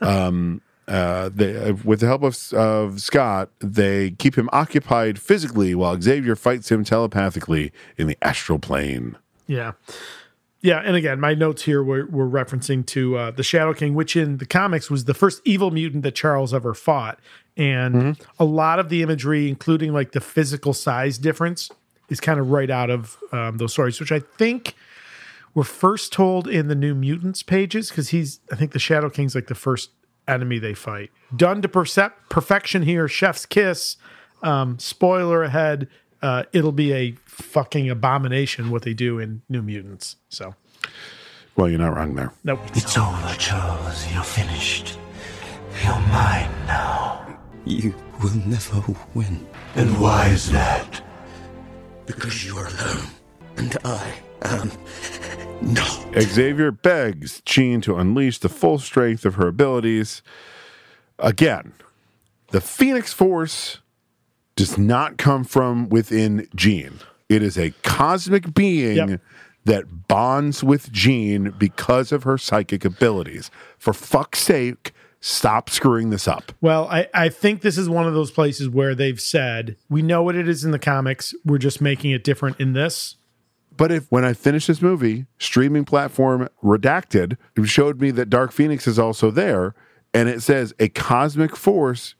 Um, uh, they, uh, with the help of, of Scott, they keep him occupied physically while Xavier fights him telepathically in the astral plane. Yeah. Yeah, and again, my notes here were, were referencing to uh, the Shadow King, which in the comics was the first evil mutant that Charles ever fought. And a lot of the imagery, including like the physical size difference, is kind of right out of um, those stories, which I think were first told in the New Mutants pages because he's, I think the Shadow King's like the first enemy they fight. Done to percep- perfection here, Chef's Kiss. Um, spoiler ahead, uh, it'll be a fucking abomination what they do in New Mutants. So, Well, you're not wrong there. nope. It's over, Charles. You're finished. You're mine now. You will never win. And why is that? Because you are alone. And I am not. Xavier begs Jean to unleash the full strength of her abilities. Again, the Phoenix Force does not come from within Jean. It is a cosmic being Yep. that bonds with Jean because of her psychic abilities. For fuck's sake, stop screwing this up. Well, I, I think this is one of those places where they've said, we know what it is in the comics. We're just making it different in this. But if when I finished this movie, streaming platform redacted, showed me that Dark Phoenix is also there, and it says a cosmic force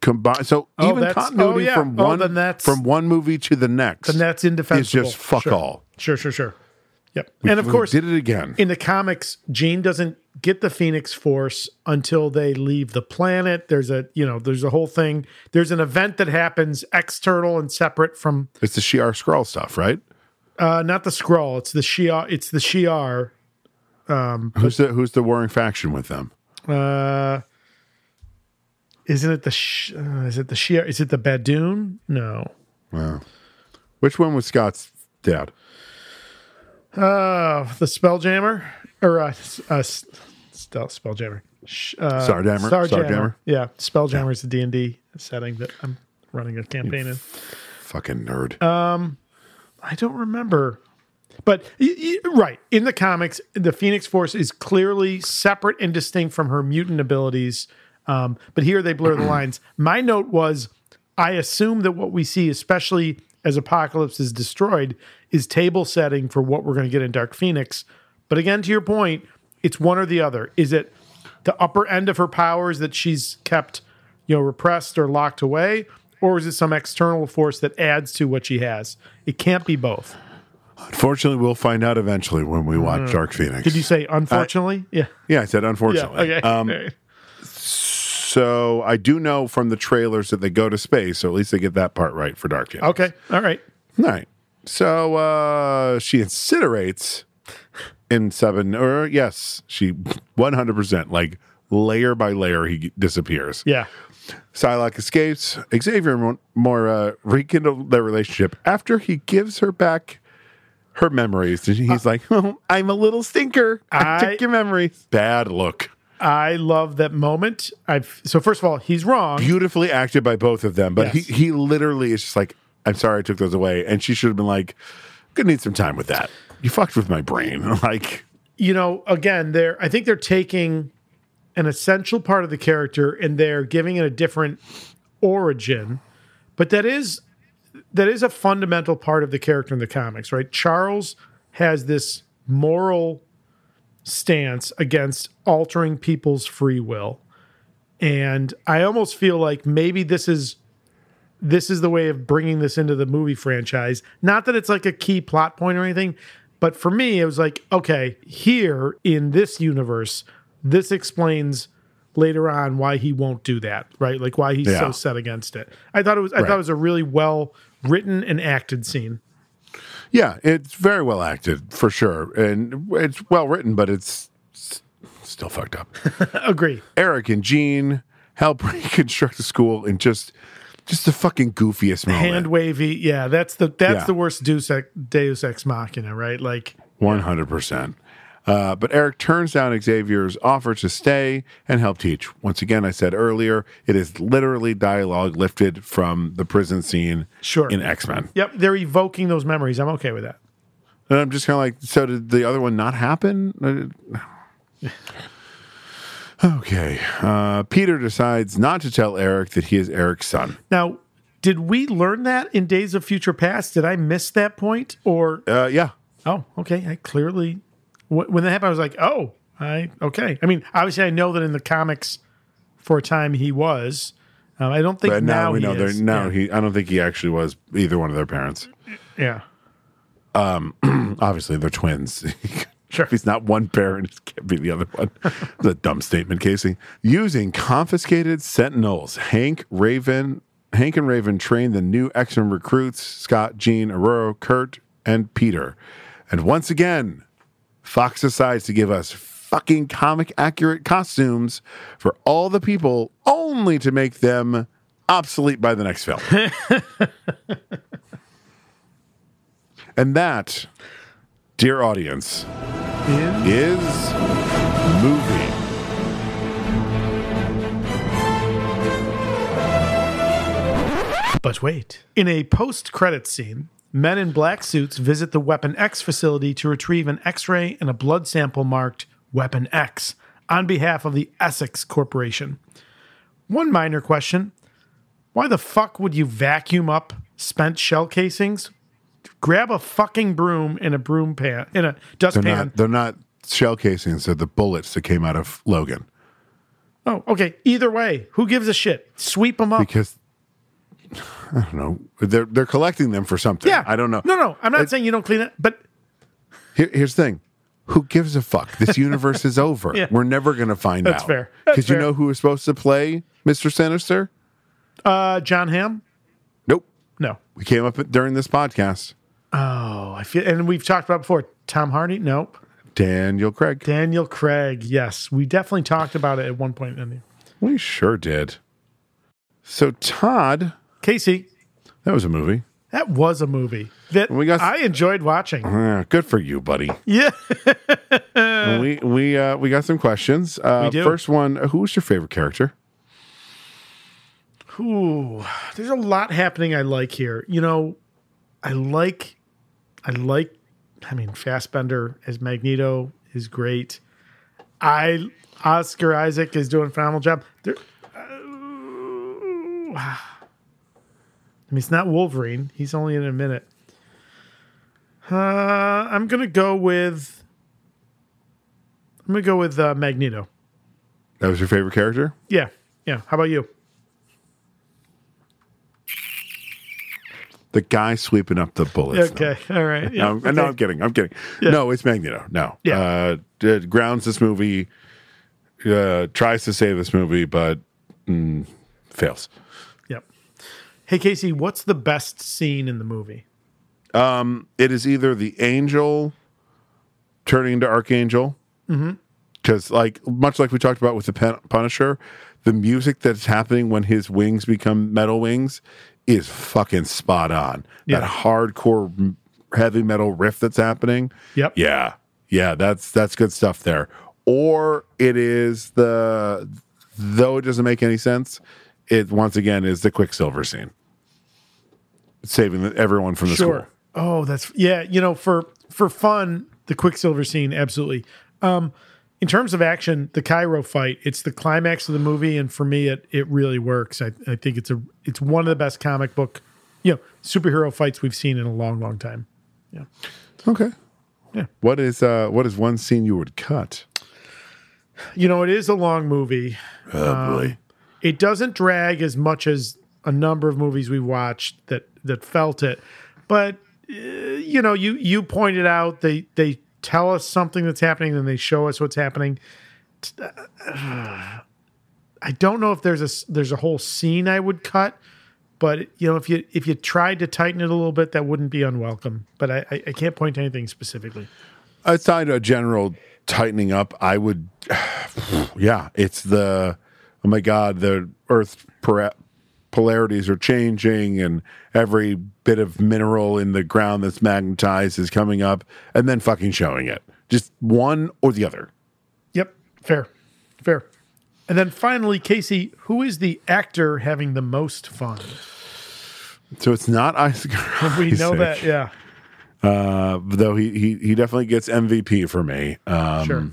combined. So Oh, even continuity oh, yeah. from Oh, one from one movie to the next, Then that's indefensible. Is just fuck Sure. all. Sure, sure, sure. Yep. We- and of course, did it again. in the comics, Jean doesn't get the Phoenix Force until they leave the planet. There's a, you know, there's a whole thing. There's an event that happens external and separate from It's the Shi'ar Skrull stuff, right? uh not the Skrull. It's the Shi'ar. It's the Shi'ar. Um, Who's the who's the warring faction with them? uh, isn't it the sh- uh, is it the Shi'ar? Is it the Badoon? No. Wow. Which one was Scott's dad? Uh, the Spelljammer or uh, uh spell Spelljammer. Sh- Uh? Starjammer. Starjammer? Yeah, Spelljammer is the D and D setting that I'm running a campaign in. Fucking nerd. Um, I don't remember, but right in the comics, the Phoenix Force is clearly separate and distinct from her mutant abilities. Um, but here they blur the lines. My note was, I assume that what we see, especially as Apocalypse is destroyed, is table setting for what we're going to get in Dark Phoenix. But again, to your point, it's one or the other. Is it the upper end of her powers that she's kept, you know, repressed or locked away, or is it some external force that adds to what she has? It can't be both. Unfortunately, we'll find out eventually when we watch Mm. Dark Phoenix. Did you say unfortunately? yeah. Yeah, I said unfortunately. Yeah, okay. Um. so I do know from the trailers that they go to space, so at least they get that part right for Dark Phoenix. Okay. All right. All right. So uh, she incinerates En Sabah Nur, or yes, she 100%, like layer by layer, he disappears. Yeah. Psylocke escapes. Xavier and Moira rekindle their relationship after he gives her back her memories. And he's like, oh, I'm a little stinker. I, Uh, I- took your memories. Bad look. I love that moment. I've so first of all, he's wrong. Beautifully acted by both of them, but Yes. he, he literally is just like, I'm sorry I took those away. And she should have been like, gonna need some time with that. You fucked with my brain. Like, you know, again, they're I think they're taking an essential part of the character and they're giving it a different origin, but that is that is a fundamental part of the character in the comics, right? Charles has this moral stance against altering people's free will. And I almost feel like maybe this is this is the way of bringing this into the movie franchise. Not that it's like a key plot point or anything, but for me, it was like, okay, here in this universe, this explains later on why he won't do that, right? Like why he's Yeah. so set against it. I thought it was I Right. thought it was a really well written and acted scene. Yeah, it's very well acted for sure. And it's well written, but it's still fucked up. Agree. Erik and Jean help reconstruct the school in just just the fucking goofiest moment. Hand wavy, yeah. That's the that's Yeah. the worst Deus ex, Deus ex machina, right? Like One hundred percent. Uh, but Erik turns down Xavier's offer to stay and help teach. Once again, I said earlier, it is literally dialogue lifted from the prison scene Sure. in X Men. Yep, they're evoking those memories. I'm okay with that. And I'm just kind of like, so did the other one not happen? Uh, okay. Uh, Peter decides not to tell Erik that he is Erik's son. Now, did we learn that in Days of Future Past? Did I miss that point? Or Uh, yeah. oh, okay, I clearly when that happened, I was like, oh, I okay. I mean, obviously, I know that in the comics, for a time he was. Um, I don't think But now, now, we he know there. No, yeah. he. I don't think he actually was either one of their parents. yeah. Um, obviously they're twins. Sure. If he's not one parent, it can't be the other one. It's a dumb statement, Casey. Using confiscated sentinels, Hank Raven, Hank and Raven train the new X-Men recruits, Scott, Jean, Ororo, Kurt, and Peter. And once again, Fox decides to give us fucking comic accurate costumes for all the people only to make them obsolete by the next film. and that, dear audience, is movie. But wait. In a post credit scene, men in black suits visit the Weapon X facility to retrieve an x ray and a blood sample marked Weapon X on behalf of the Essex Corporation. One minor question why the fuck would you vacuum up spent shell casings? Grab a fucking broom in a broom pan, in a They're dustpan. not, they're not shell casings, they're the bullets that came out of Logan. Oh, okay. Either way, who gives a shit? Sweep them up. Because I don't know. They're they're collecting them for something. yeah. I don't know. No, no. I'm not saying you don't clean it, but Here, here's the thing. Who gives a fuck? This universe is over. Yeah. We're never going to find That's out. fair. That's fair. Because you know who was supposed to play Mr. Sinister? uh, John Hamm? Nope. No. We came up during this podcast. Oh, I feel, and we've talked about before. Tom Hardy? Nope. Daniel Craig. Daniel Craig. Yes, we definitely talked about it at one point. In the, We sure did. So Todd, Casey, that was a movie. that was a movie that We got- I enjoyed watching. Good for you, buddy. Yeah. we we uh, we got some questions. Uh, We do. First one: Who's your favorite character? Ooh, there's a lot happening. I like here. You know, I like, I like. I mean, Fassbender as Magneto is great. I Oscar Isaac is doing a phenomenal job. There, uh, I mean, it's not Wolverine. He's only in a minute. Uh, I'm gonna go with. I'm gonna go with uh, Magneto. That was your favorite character? Yeah, yeah. How about you? The guy sweeping up the bullets. Okay, all right. Yeah, no, I'm- no. I'm kidding. I'm kidding. Yeah. No, it's Magneto. No. Yeah. Uh, grounds this movie, uh, tries to save this movie, but mm, fails. Hey Casey, what's the best scene in the movie? Um, it is either the angel turning into Archangel, Mm-hmm. because like much like we talked about with the Pen- Punisher, the music that's happening when his wings become metal wings is fucking spot on. Yeah. That hardcore heavy metal riff that's happening. Yep. Yeah. Yeah, that's that's good stuff there. Or it is the though it doesn't make any sense, it once again is the Quicksilver scene. Saving everyone from the sure. school. Oh, that's yeah. You know, for for fun, the Quicksilver scene, absolutely. Um, in terms of action, the Cairo fight, it's the climax of the movie, and for me, it it really works. I, I think it's a it's one of the best comic book, you know, superhero fights we've seen in a long, long time. Yeah. Okay. Yeah. What is uh what is one scene you would cut? You know, it is a long movie. Oh boy. it doesn't drag as much as a number of movies we watched that that felt it. But uh, you know you you pointed out they they tell us something that's happening and they show us what's happening. I don't know if there's a there's a whole scene i would cut but you know if you if you tried to tighten it a little bit that wouldn't be unwelcome. But i i, I can't point to anything specifically. Outside a general tightening up, I would yeah, it's the oh my god, the earth polarities are changing and every bit of mineral in the ground that's magnetized is coming up and then fucking showing it. Just one or the other. Yep, fair, fair. And then finally, Casey, who is the actor having the most fun? So it's not Isaac. We know that, yeah. Uh, though he, he he definitely gets MVP for me. Um, Sure.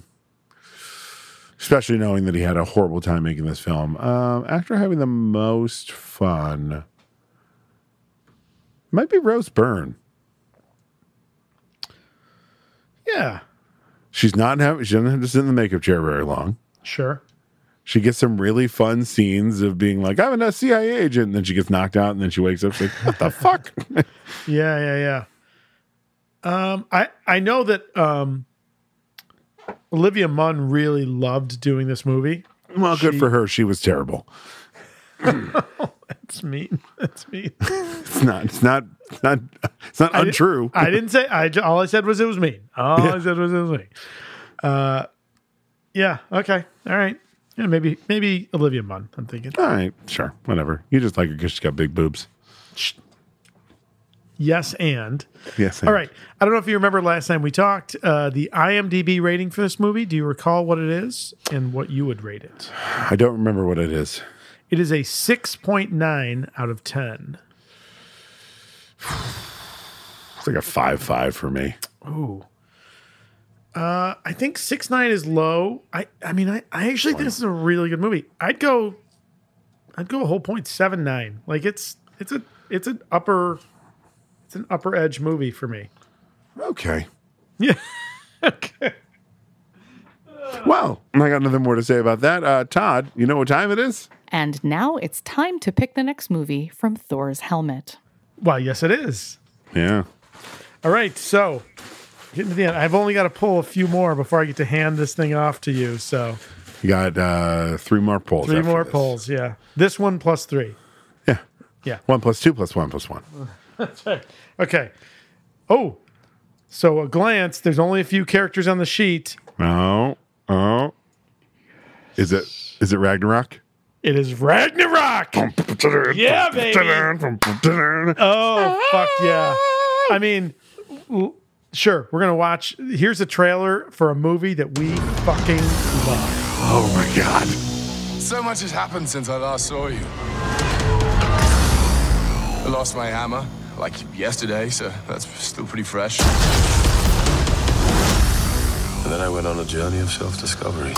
Especially knowing that he had a horrible time making this film. Um, actor having the most fun might be Rose Byrne. Yeah, She's not having. She doesn't have to sit in the makeup chair very long. sure. She gets some really fun scenes of being like, "I'm a CIA agent," and then she gets knocked out, and then she wakes up. She's like, "What the fuck?" Yeah, yeah, yeah. Um, I I know that um, Olivia Munn really loved doing this movie. well, good She- for her. She was terrible. That's mean. That's mean. It's not. It's not. It's not. It's not I untrue. I didn't say. I all I said was it was mean. All I said was it was mean. Uh, yeah. Okay. All right. Yeah. Maybe maybe Olivia Munn. I'm thinking. All right, sure, whatever. You just like her because she's got big boobs. Yes, and Yes. all right. I don't know if you remember last time we talked. Uh, the IMDb rating for this movie. Do you recall what it is and what you would rate it? I don't remember what it is. It is a six point nine out of ten. It's like a five five for me. Ooh. Uh, I think six nine is low. I I mean I, I actually think this is a really good movie. I'd go I'd go a whole point seven nine. Like it's it's a it's an upper it's an upper edge movie for me. Okay. Yeah. okay. Well, I got nothing more to say about that. Uh, Todd, you know what time it is? And now it's time to pick the next movie from Thor's helmet. Well, yes it is. Yeah. All right, so getting to the end. I've only got to pull a few more before I get to hand this thing off to you. So You got uh, three more pulls. three after more this. polls. Yeah, this one plus three. Yeah. Yeah. One plus two plus one plus one. That's right. Okay. Oh, so a glance. There's only a few characters on the sheet. Oh. Oh. Is it is it Ragnarok? It is Ragnarok. yeah, baby. Oh, fuck yeah. I mean, sure, we're going to watch. Here's a trailer for a movie that we fucking love. Oh my god. So much has happened since I last saw you. I lost my hammer, like yesterday, so that's still pretty fresh. And then I went on a journey of self discovery.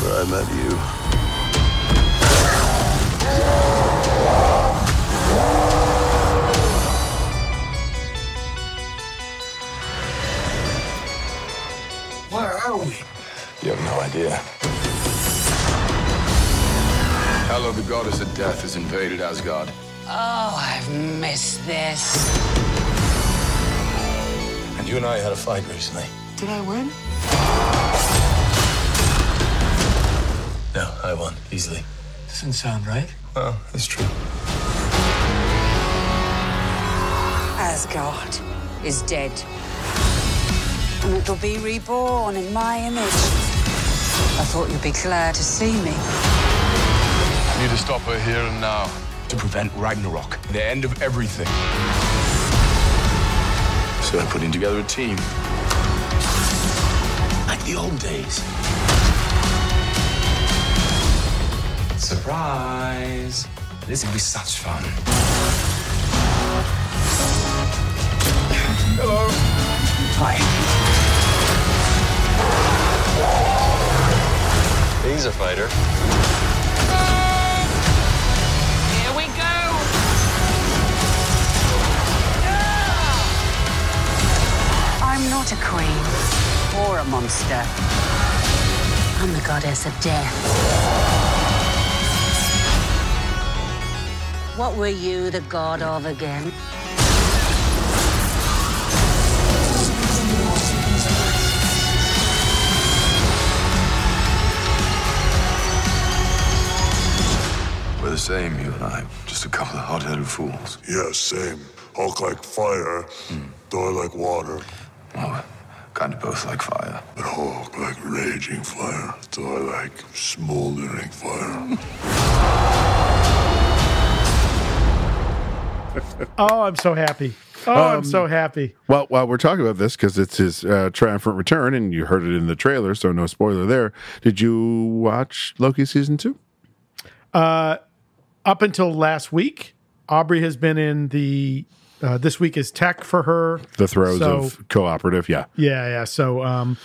Where I met you. Where are we? You have no idea. Hello, the goddess of death has invaded Asgard. Oh, I've missed this. And you and I had a fight recently. Did I win? No, I won easily. Doesn't sound right. Well, it's true. Asgard is dead. And it'll be reborn in my image. I thought you'd be glad to see me. I need to stop her here and now to prevent Ragnarok, the end of everything. So I'm putting together a team. Like the old days. Surprise! This will be such fun. Hello. Hi. He's a fighter. Monster. I'm the goddess of death. What were you the god of again? We're the same, you and I. Just a couple of hot-headed fools. Yeah, same. Hulk like fire, hmm. Thor like water. Well, kind of both like fire. But Hulk like raging fire, Thor like smoldering fire. Oh, I'm so happy. Oh, I'm Um, so happy. Well, while we're talking about this, because it's his uh, triumphant return, and you heard it in the trailer, so no spoiler there. Did you watch Loki season two? Uh, up until last week, Aubrey has been in the. Uh, this week is tech for her. The throes So- of cooperative, yeah. Yeah, yeah. So, um,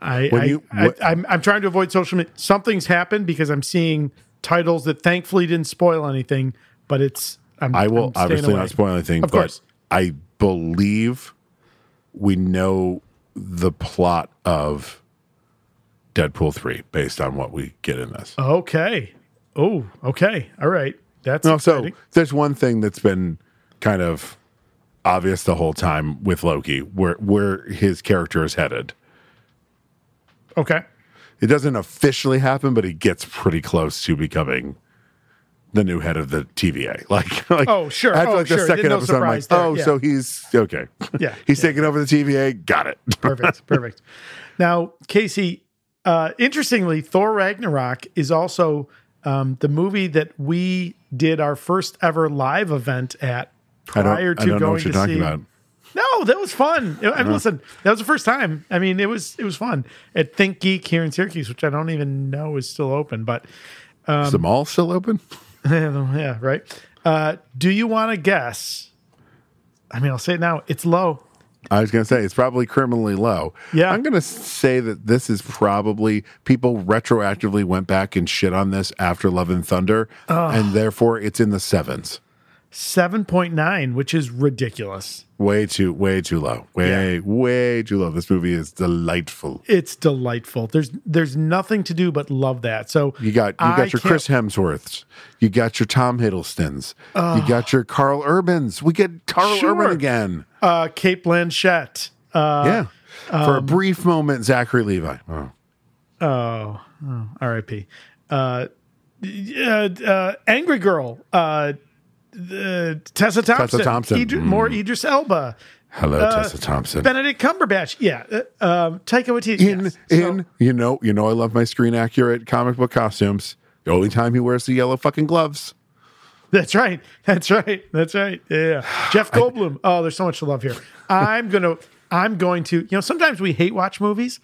I, When I, you- I, what- I'm, I'm trying to avoid social media. Something's happened because I'm seeing titles that thankfully didn't spoil anything, but it's. I'm, I will obviously away. not spoil anything, Of but course. I believe we know the plot of Deadpool three based on what we get in this. Okay. Oh, okay. All right. That's No, so exciting. there's one thing that's been kind of obvious the whole time with Loki, where where his character is headed. okay. It doesn't officially happen, but he gets pretty close to becoming the new head of the TVA. Like, like Oh, sure. After Oh, like sure. the second No episode, I'm like, there. oh, Yeah. so he's okay. Yeah, he's taking over the TVA. Got it. Perfect. Perfect. Now, Casey, uh, interestingly, Thor Ragnarok is also um, the movie that we did our first ever live event at prior I to don't know going what you're to talking see. about. No, that was fun. I mean, listen, that was the first time. I mean, it was it was fun at Think Geek here in Syracuse, which I don't even know is still open. But um, Is the mall still open? yeah, right. Uh, do you want to guess? I mean, I'll say it now. It's low. I was going to say it's probably criminally low. Yeah. I'm going to say that this is probably people retroactively went back and shit on this after Love and Thunder, and therefore it's in the sevens. Seven point nine, which is ridiculous. Way too, way too low. Way, way too low. This movie is delightful. It's delightful. There's there's nothing to do but love that. So You got you I got your can't- Chris Hemsworths. You got your Tom Hiddlestons. Ugh. You got your Carl Urbans. We get Carl Sure. Urban again. Uh, Cate Blanchett. Uh, yeah. For a um, brief moment, Zachary Levi. Oh. Oh, oh R.I.P. Uh, uh, uh, Angry Girl. Uh, uh, Tessa Thompson. Thompson. Idri- Mm. More Idris Elba. Hello, Uh, Tessa Thompson. Benedict Cumberbatch. Yeah. Uh, um, Taika Waititi. in yes. in you know you know I love my screen accurate comic book costumes. The only time he wears the yellow fucking gloves. That's right. That's right. That's right. Yeah. Jeff Goldblum. oh, there's so much to love here. I'm gonna. I'm going to. You know, sometimes we hate watch movies.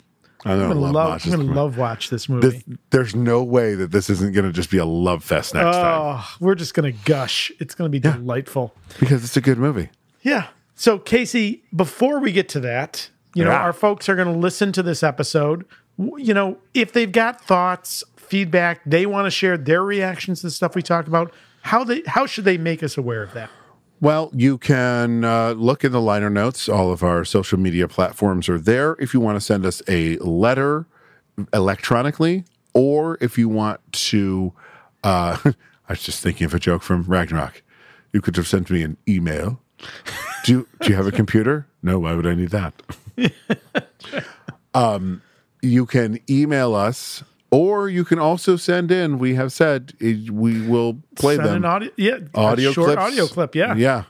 I know. I'm gonna love love. watch I'm this gonna movie. love watch this movie. This, there's no way that this isn't going to just be a love fest next ah, time oh, we're just gonna gush. It's gonna be delightful. because it's a good movie. Yeah. So, Casey, before we get to that, you know, our folks are going to listen to this episode. You know, if they've got thoughts, feedback, they want to share their reactions to the stuff we talked about. How they how should they make us aware of that? Well, you can uh, look in the liner notes. All of our social media platforms are there. If you want to send us a letter electronically, or if you want to, uh, I was just thinking of a joke from Ragnarok. You could have sent me an email. Do you, do you have a computer? No, why would I need that? um, you can email us, or you can also send in. We have said eh, we will play Send them. an audio, yeah, a audio short clips. audio clip, yeah. Yeah.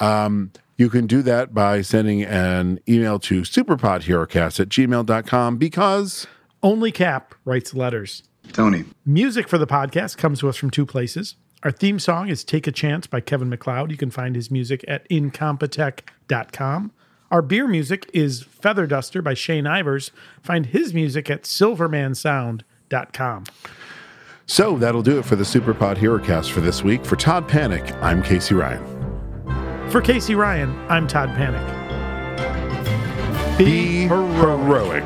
Um, you can do that by sending an email to superpodherocast at gmail.com because Only Cap writes letters. Tony. Music for the podcast comes to us from two places. Our theme song is Take a Chance by Kevin MacLeod. You can find his music at incompetech.com. Our beer music is Feather Duster by Shane Ivers. Find his music at silvermansound.com. So that'll do it for the Superpod HeroCast for this week. For Todd Panek, I'm Casey Ryan. For Casey Ryan, I'm Todd Panek. Be heroic.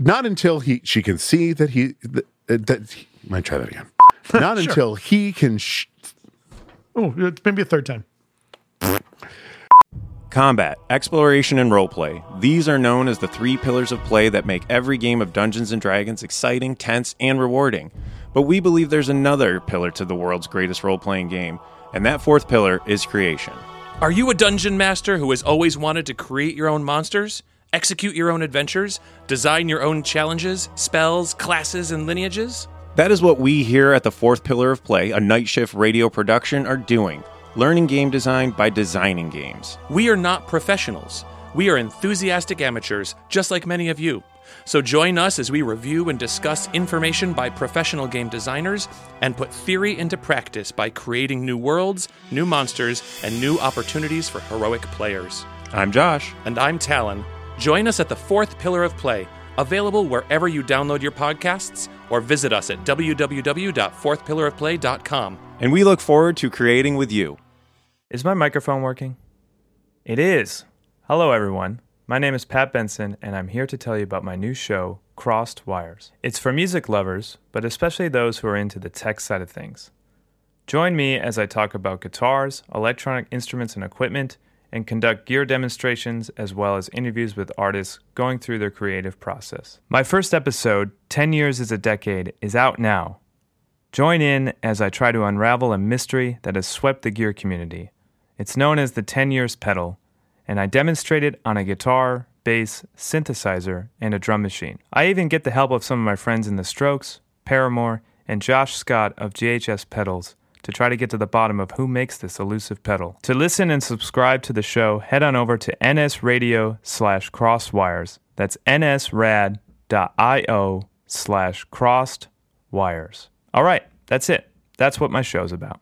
Not until he she can see that he that, uh, that he, might try that again. Not Sure. until he can. Sh- Oh, it's maybe a third time. Combat, exploration, and roleplay. These are known as the three pillars of play that make every game of Dungeons and Dragons exciting, tense, and rewarding. But we believe there's another pillar to the world's greatest role playing game, and that fourth pillar is creation. Are you a dungeon master who has always wanted to create your own monsters, execute your own adventures, design your own challenges, spells, classes, and lineages? That is what we here at the fourth pillar of play, a night shift radio production, are doing learning game design by designing games. We are not professionals. We are enthusiastic amateurs, just like many of you. So join us as we review and discuss information by professional game designers and put theory into practice by creating new worlds, new monsters, and new opportunities for heroic players. I'm Josh. And I'm Talon. Join us at the fourth pillar of play, available wherever you download your podcasts, or visit us at www.fourthpillarofplay.com. And we look forward to creating with you. Is my microphone working? It is. Hello, everyone. My name is Pat Benson, and I'm here to tell you about my new show, Crossed Wires. It's for music lovers, but especially those who are into the tech side of things. Join me as I talk about guitars, electronic instruments and equipment, and conduct gear demonstrations as well as interviews with artists going through their creative process. My first episode, 10 Years is a Decade, is out now. Join in as I try to unravel a mystery that has swept the gear community. It's known as the 10 Years Pedal, and I demonstrate it on a guitar, bass, synthesizer, and a drum machine. I even get the help of some of my friends in The Strokes, Paramore, and Josh Scott of JHS Pedals to try to get to the bottom of who makes this elusive pedal. To listen and subscribe to the show, head on over to nsradio slash crosswires. That's nsrad.io slash crossed wires. All right, that's it. That's what my show's about.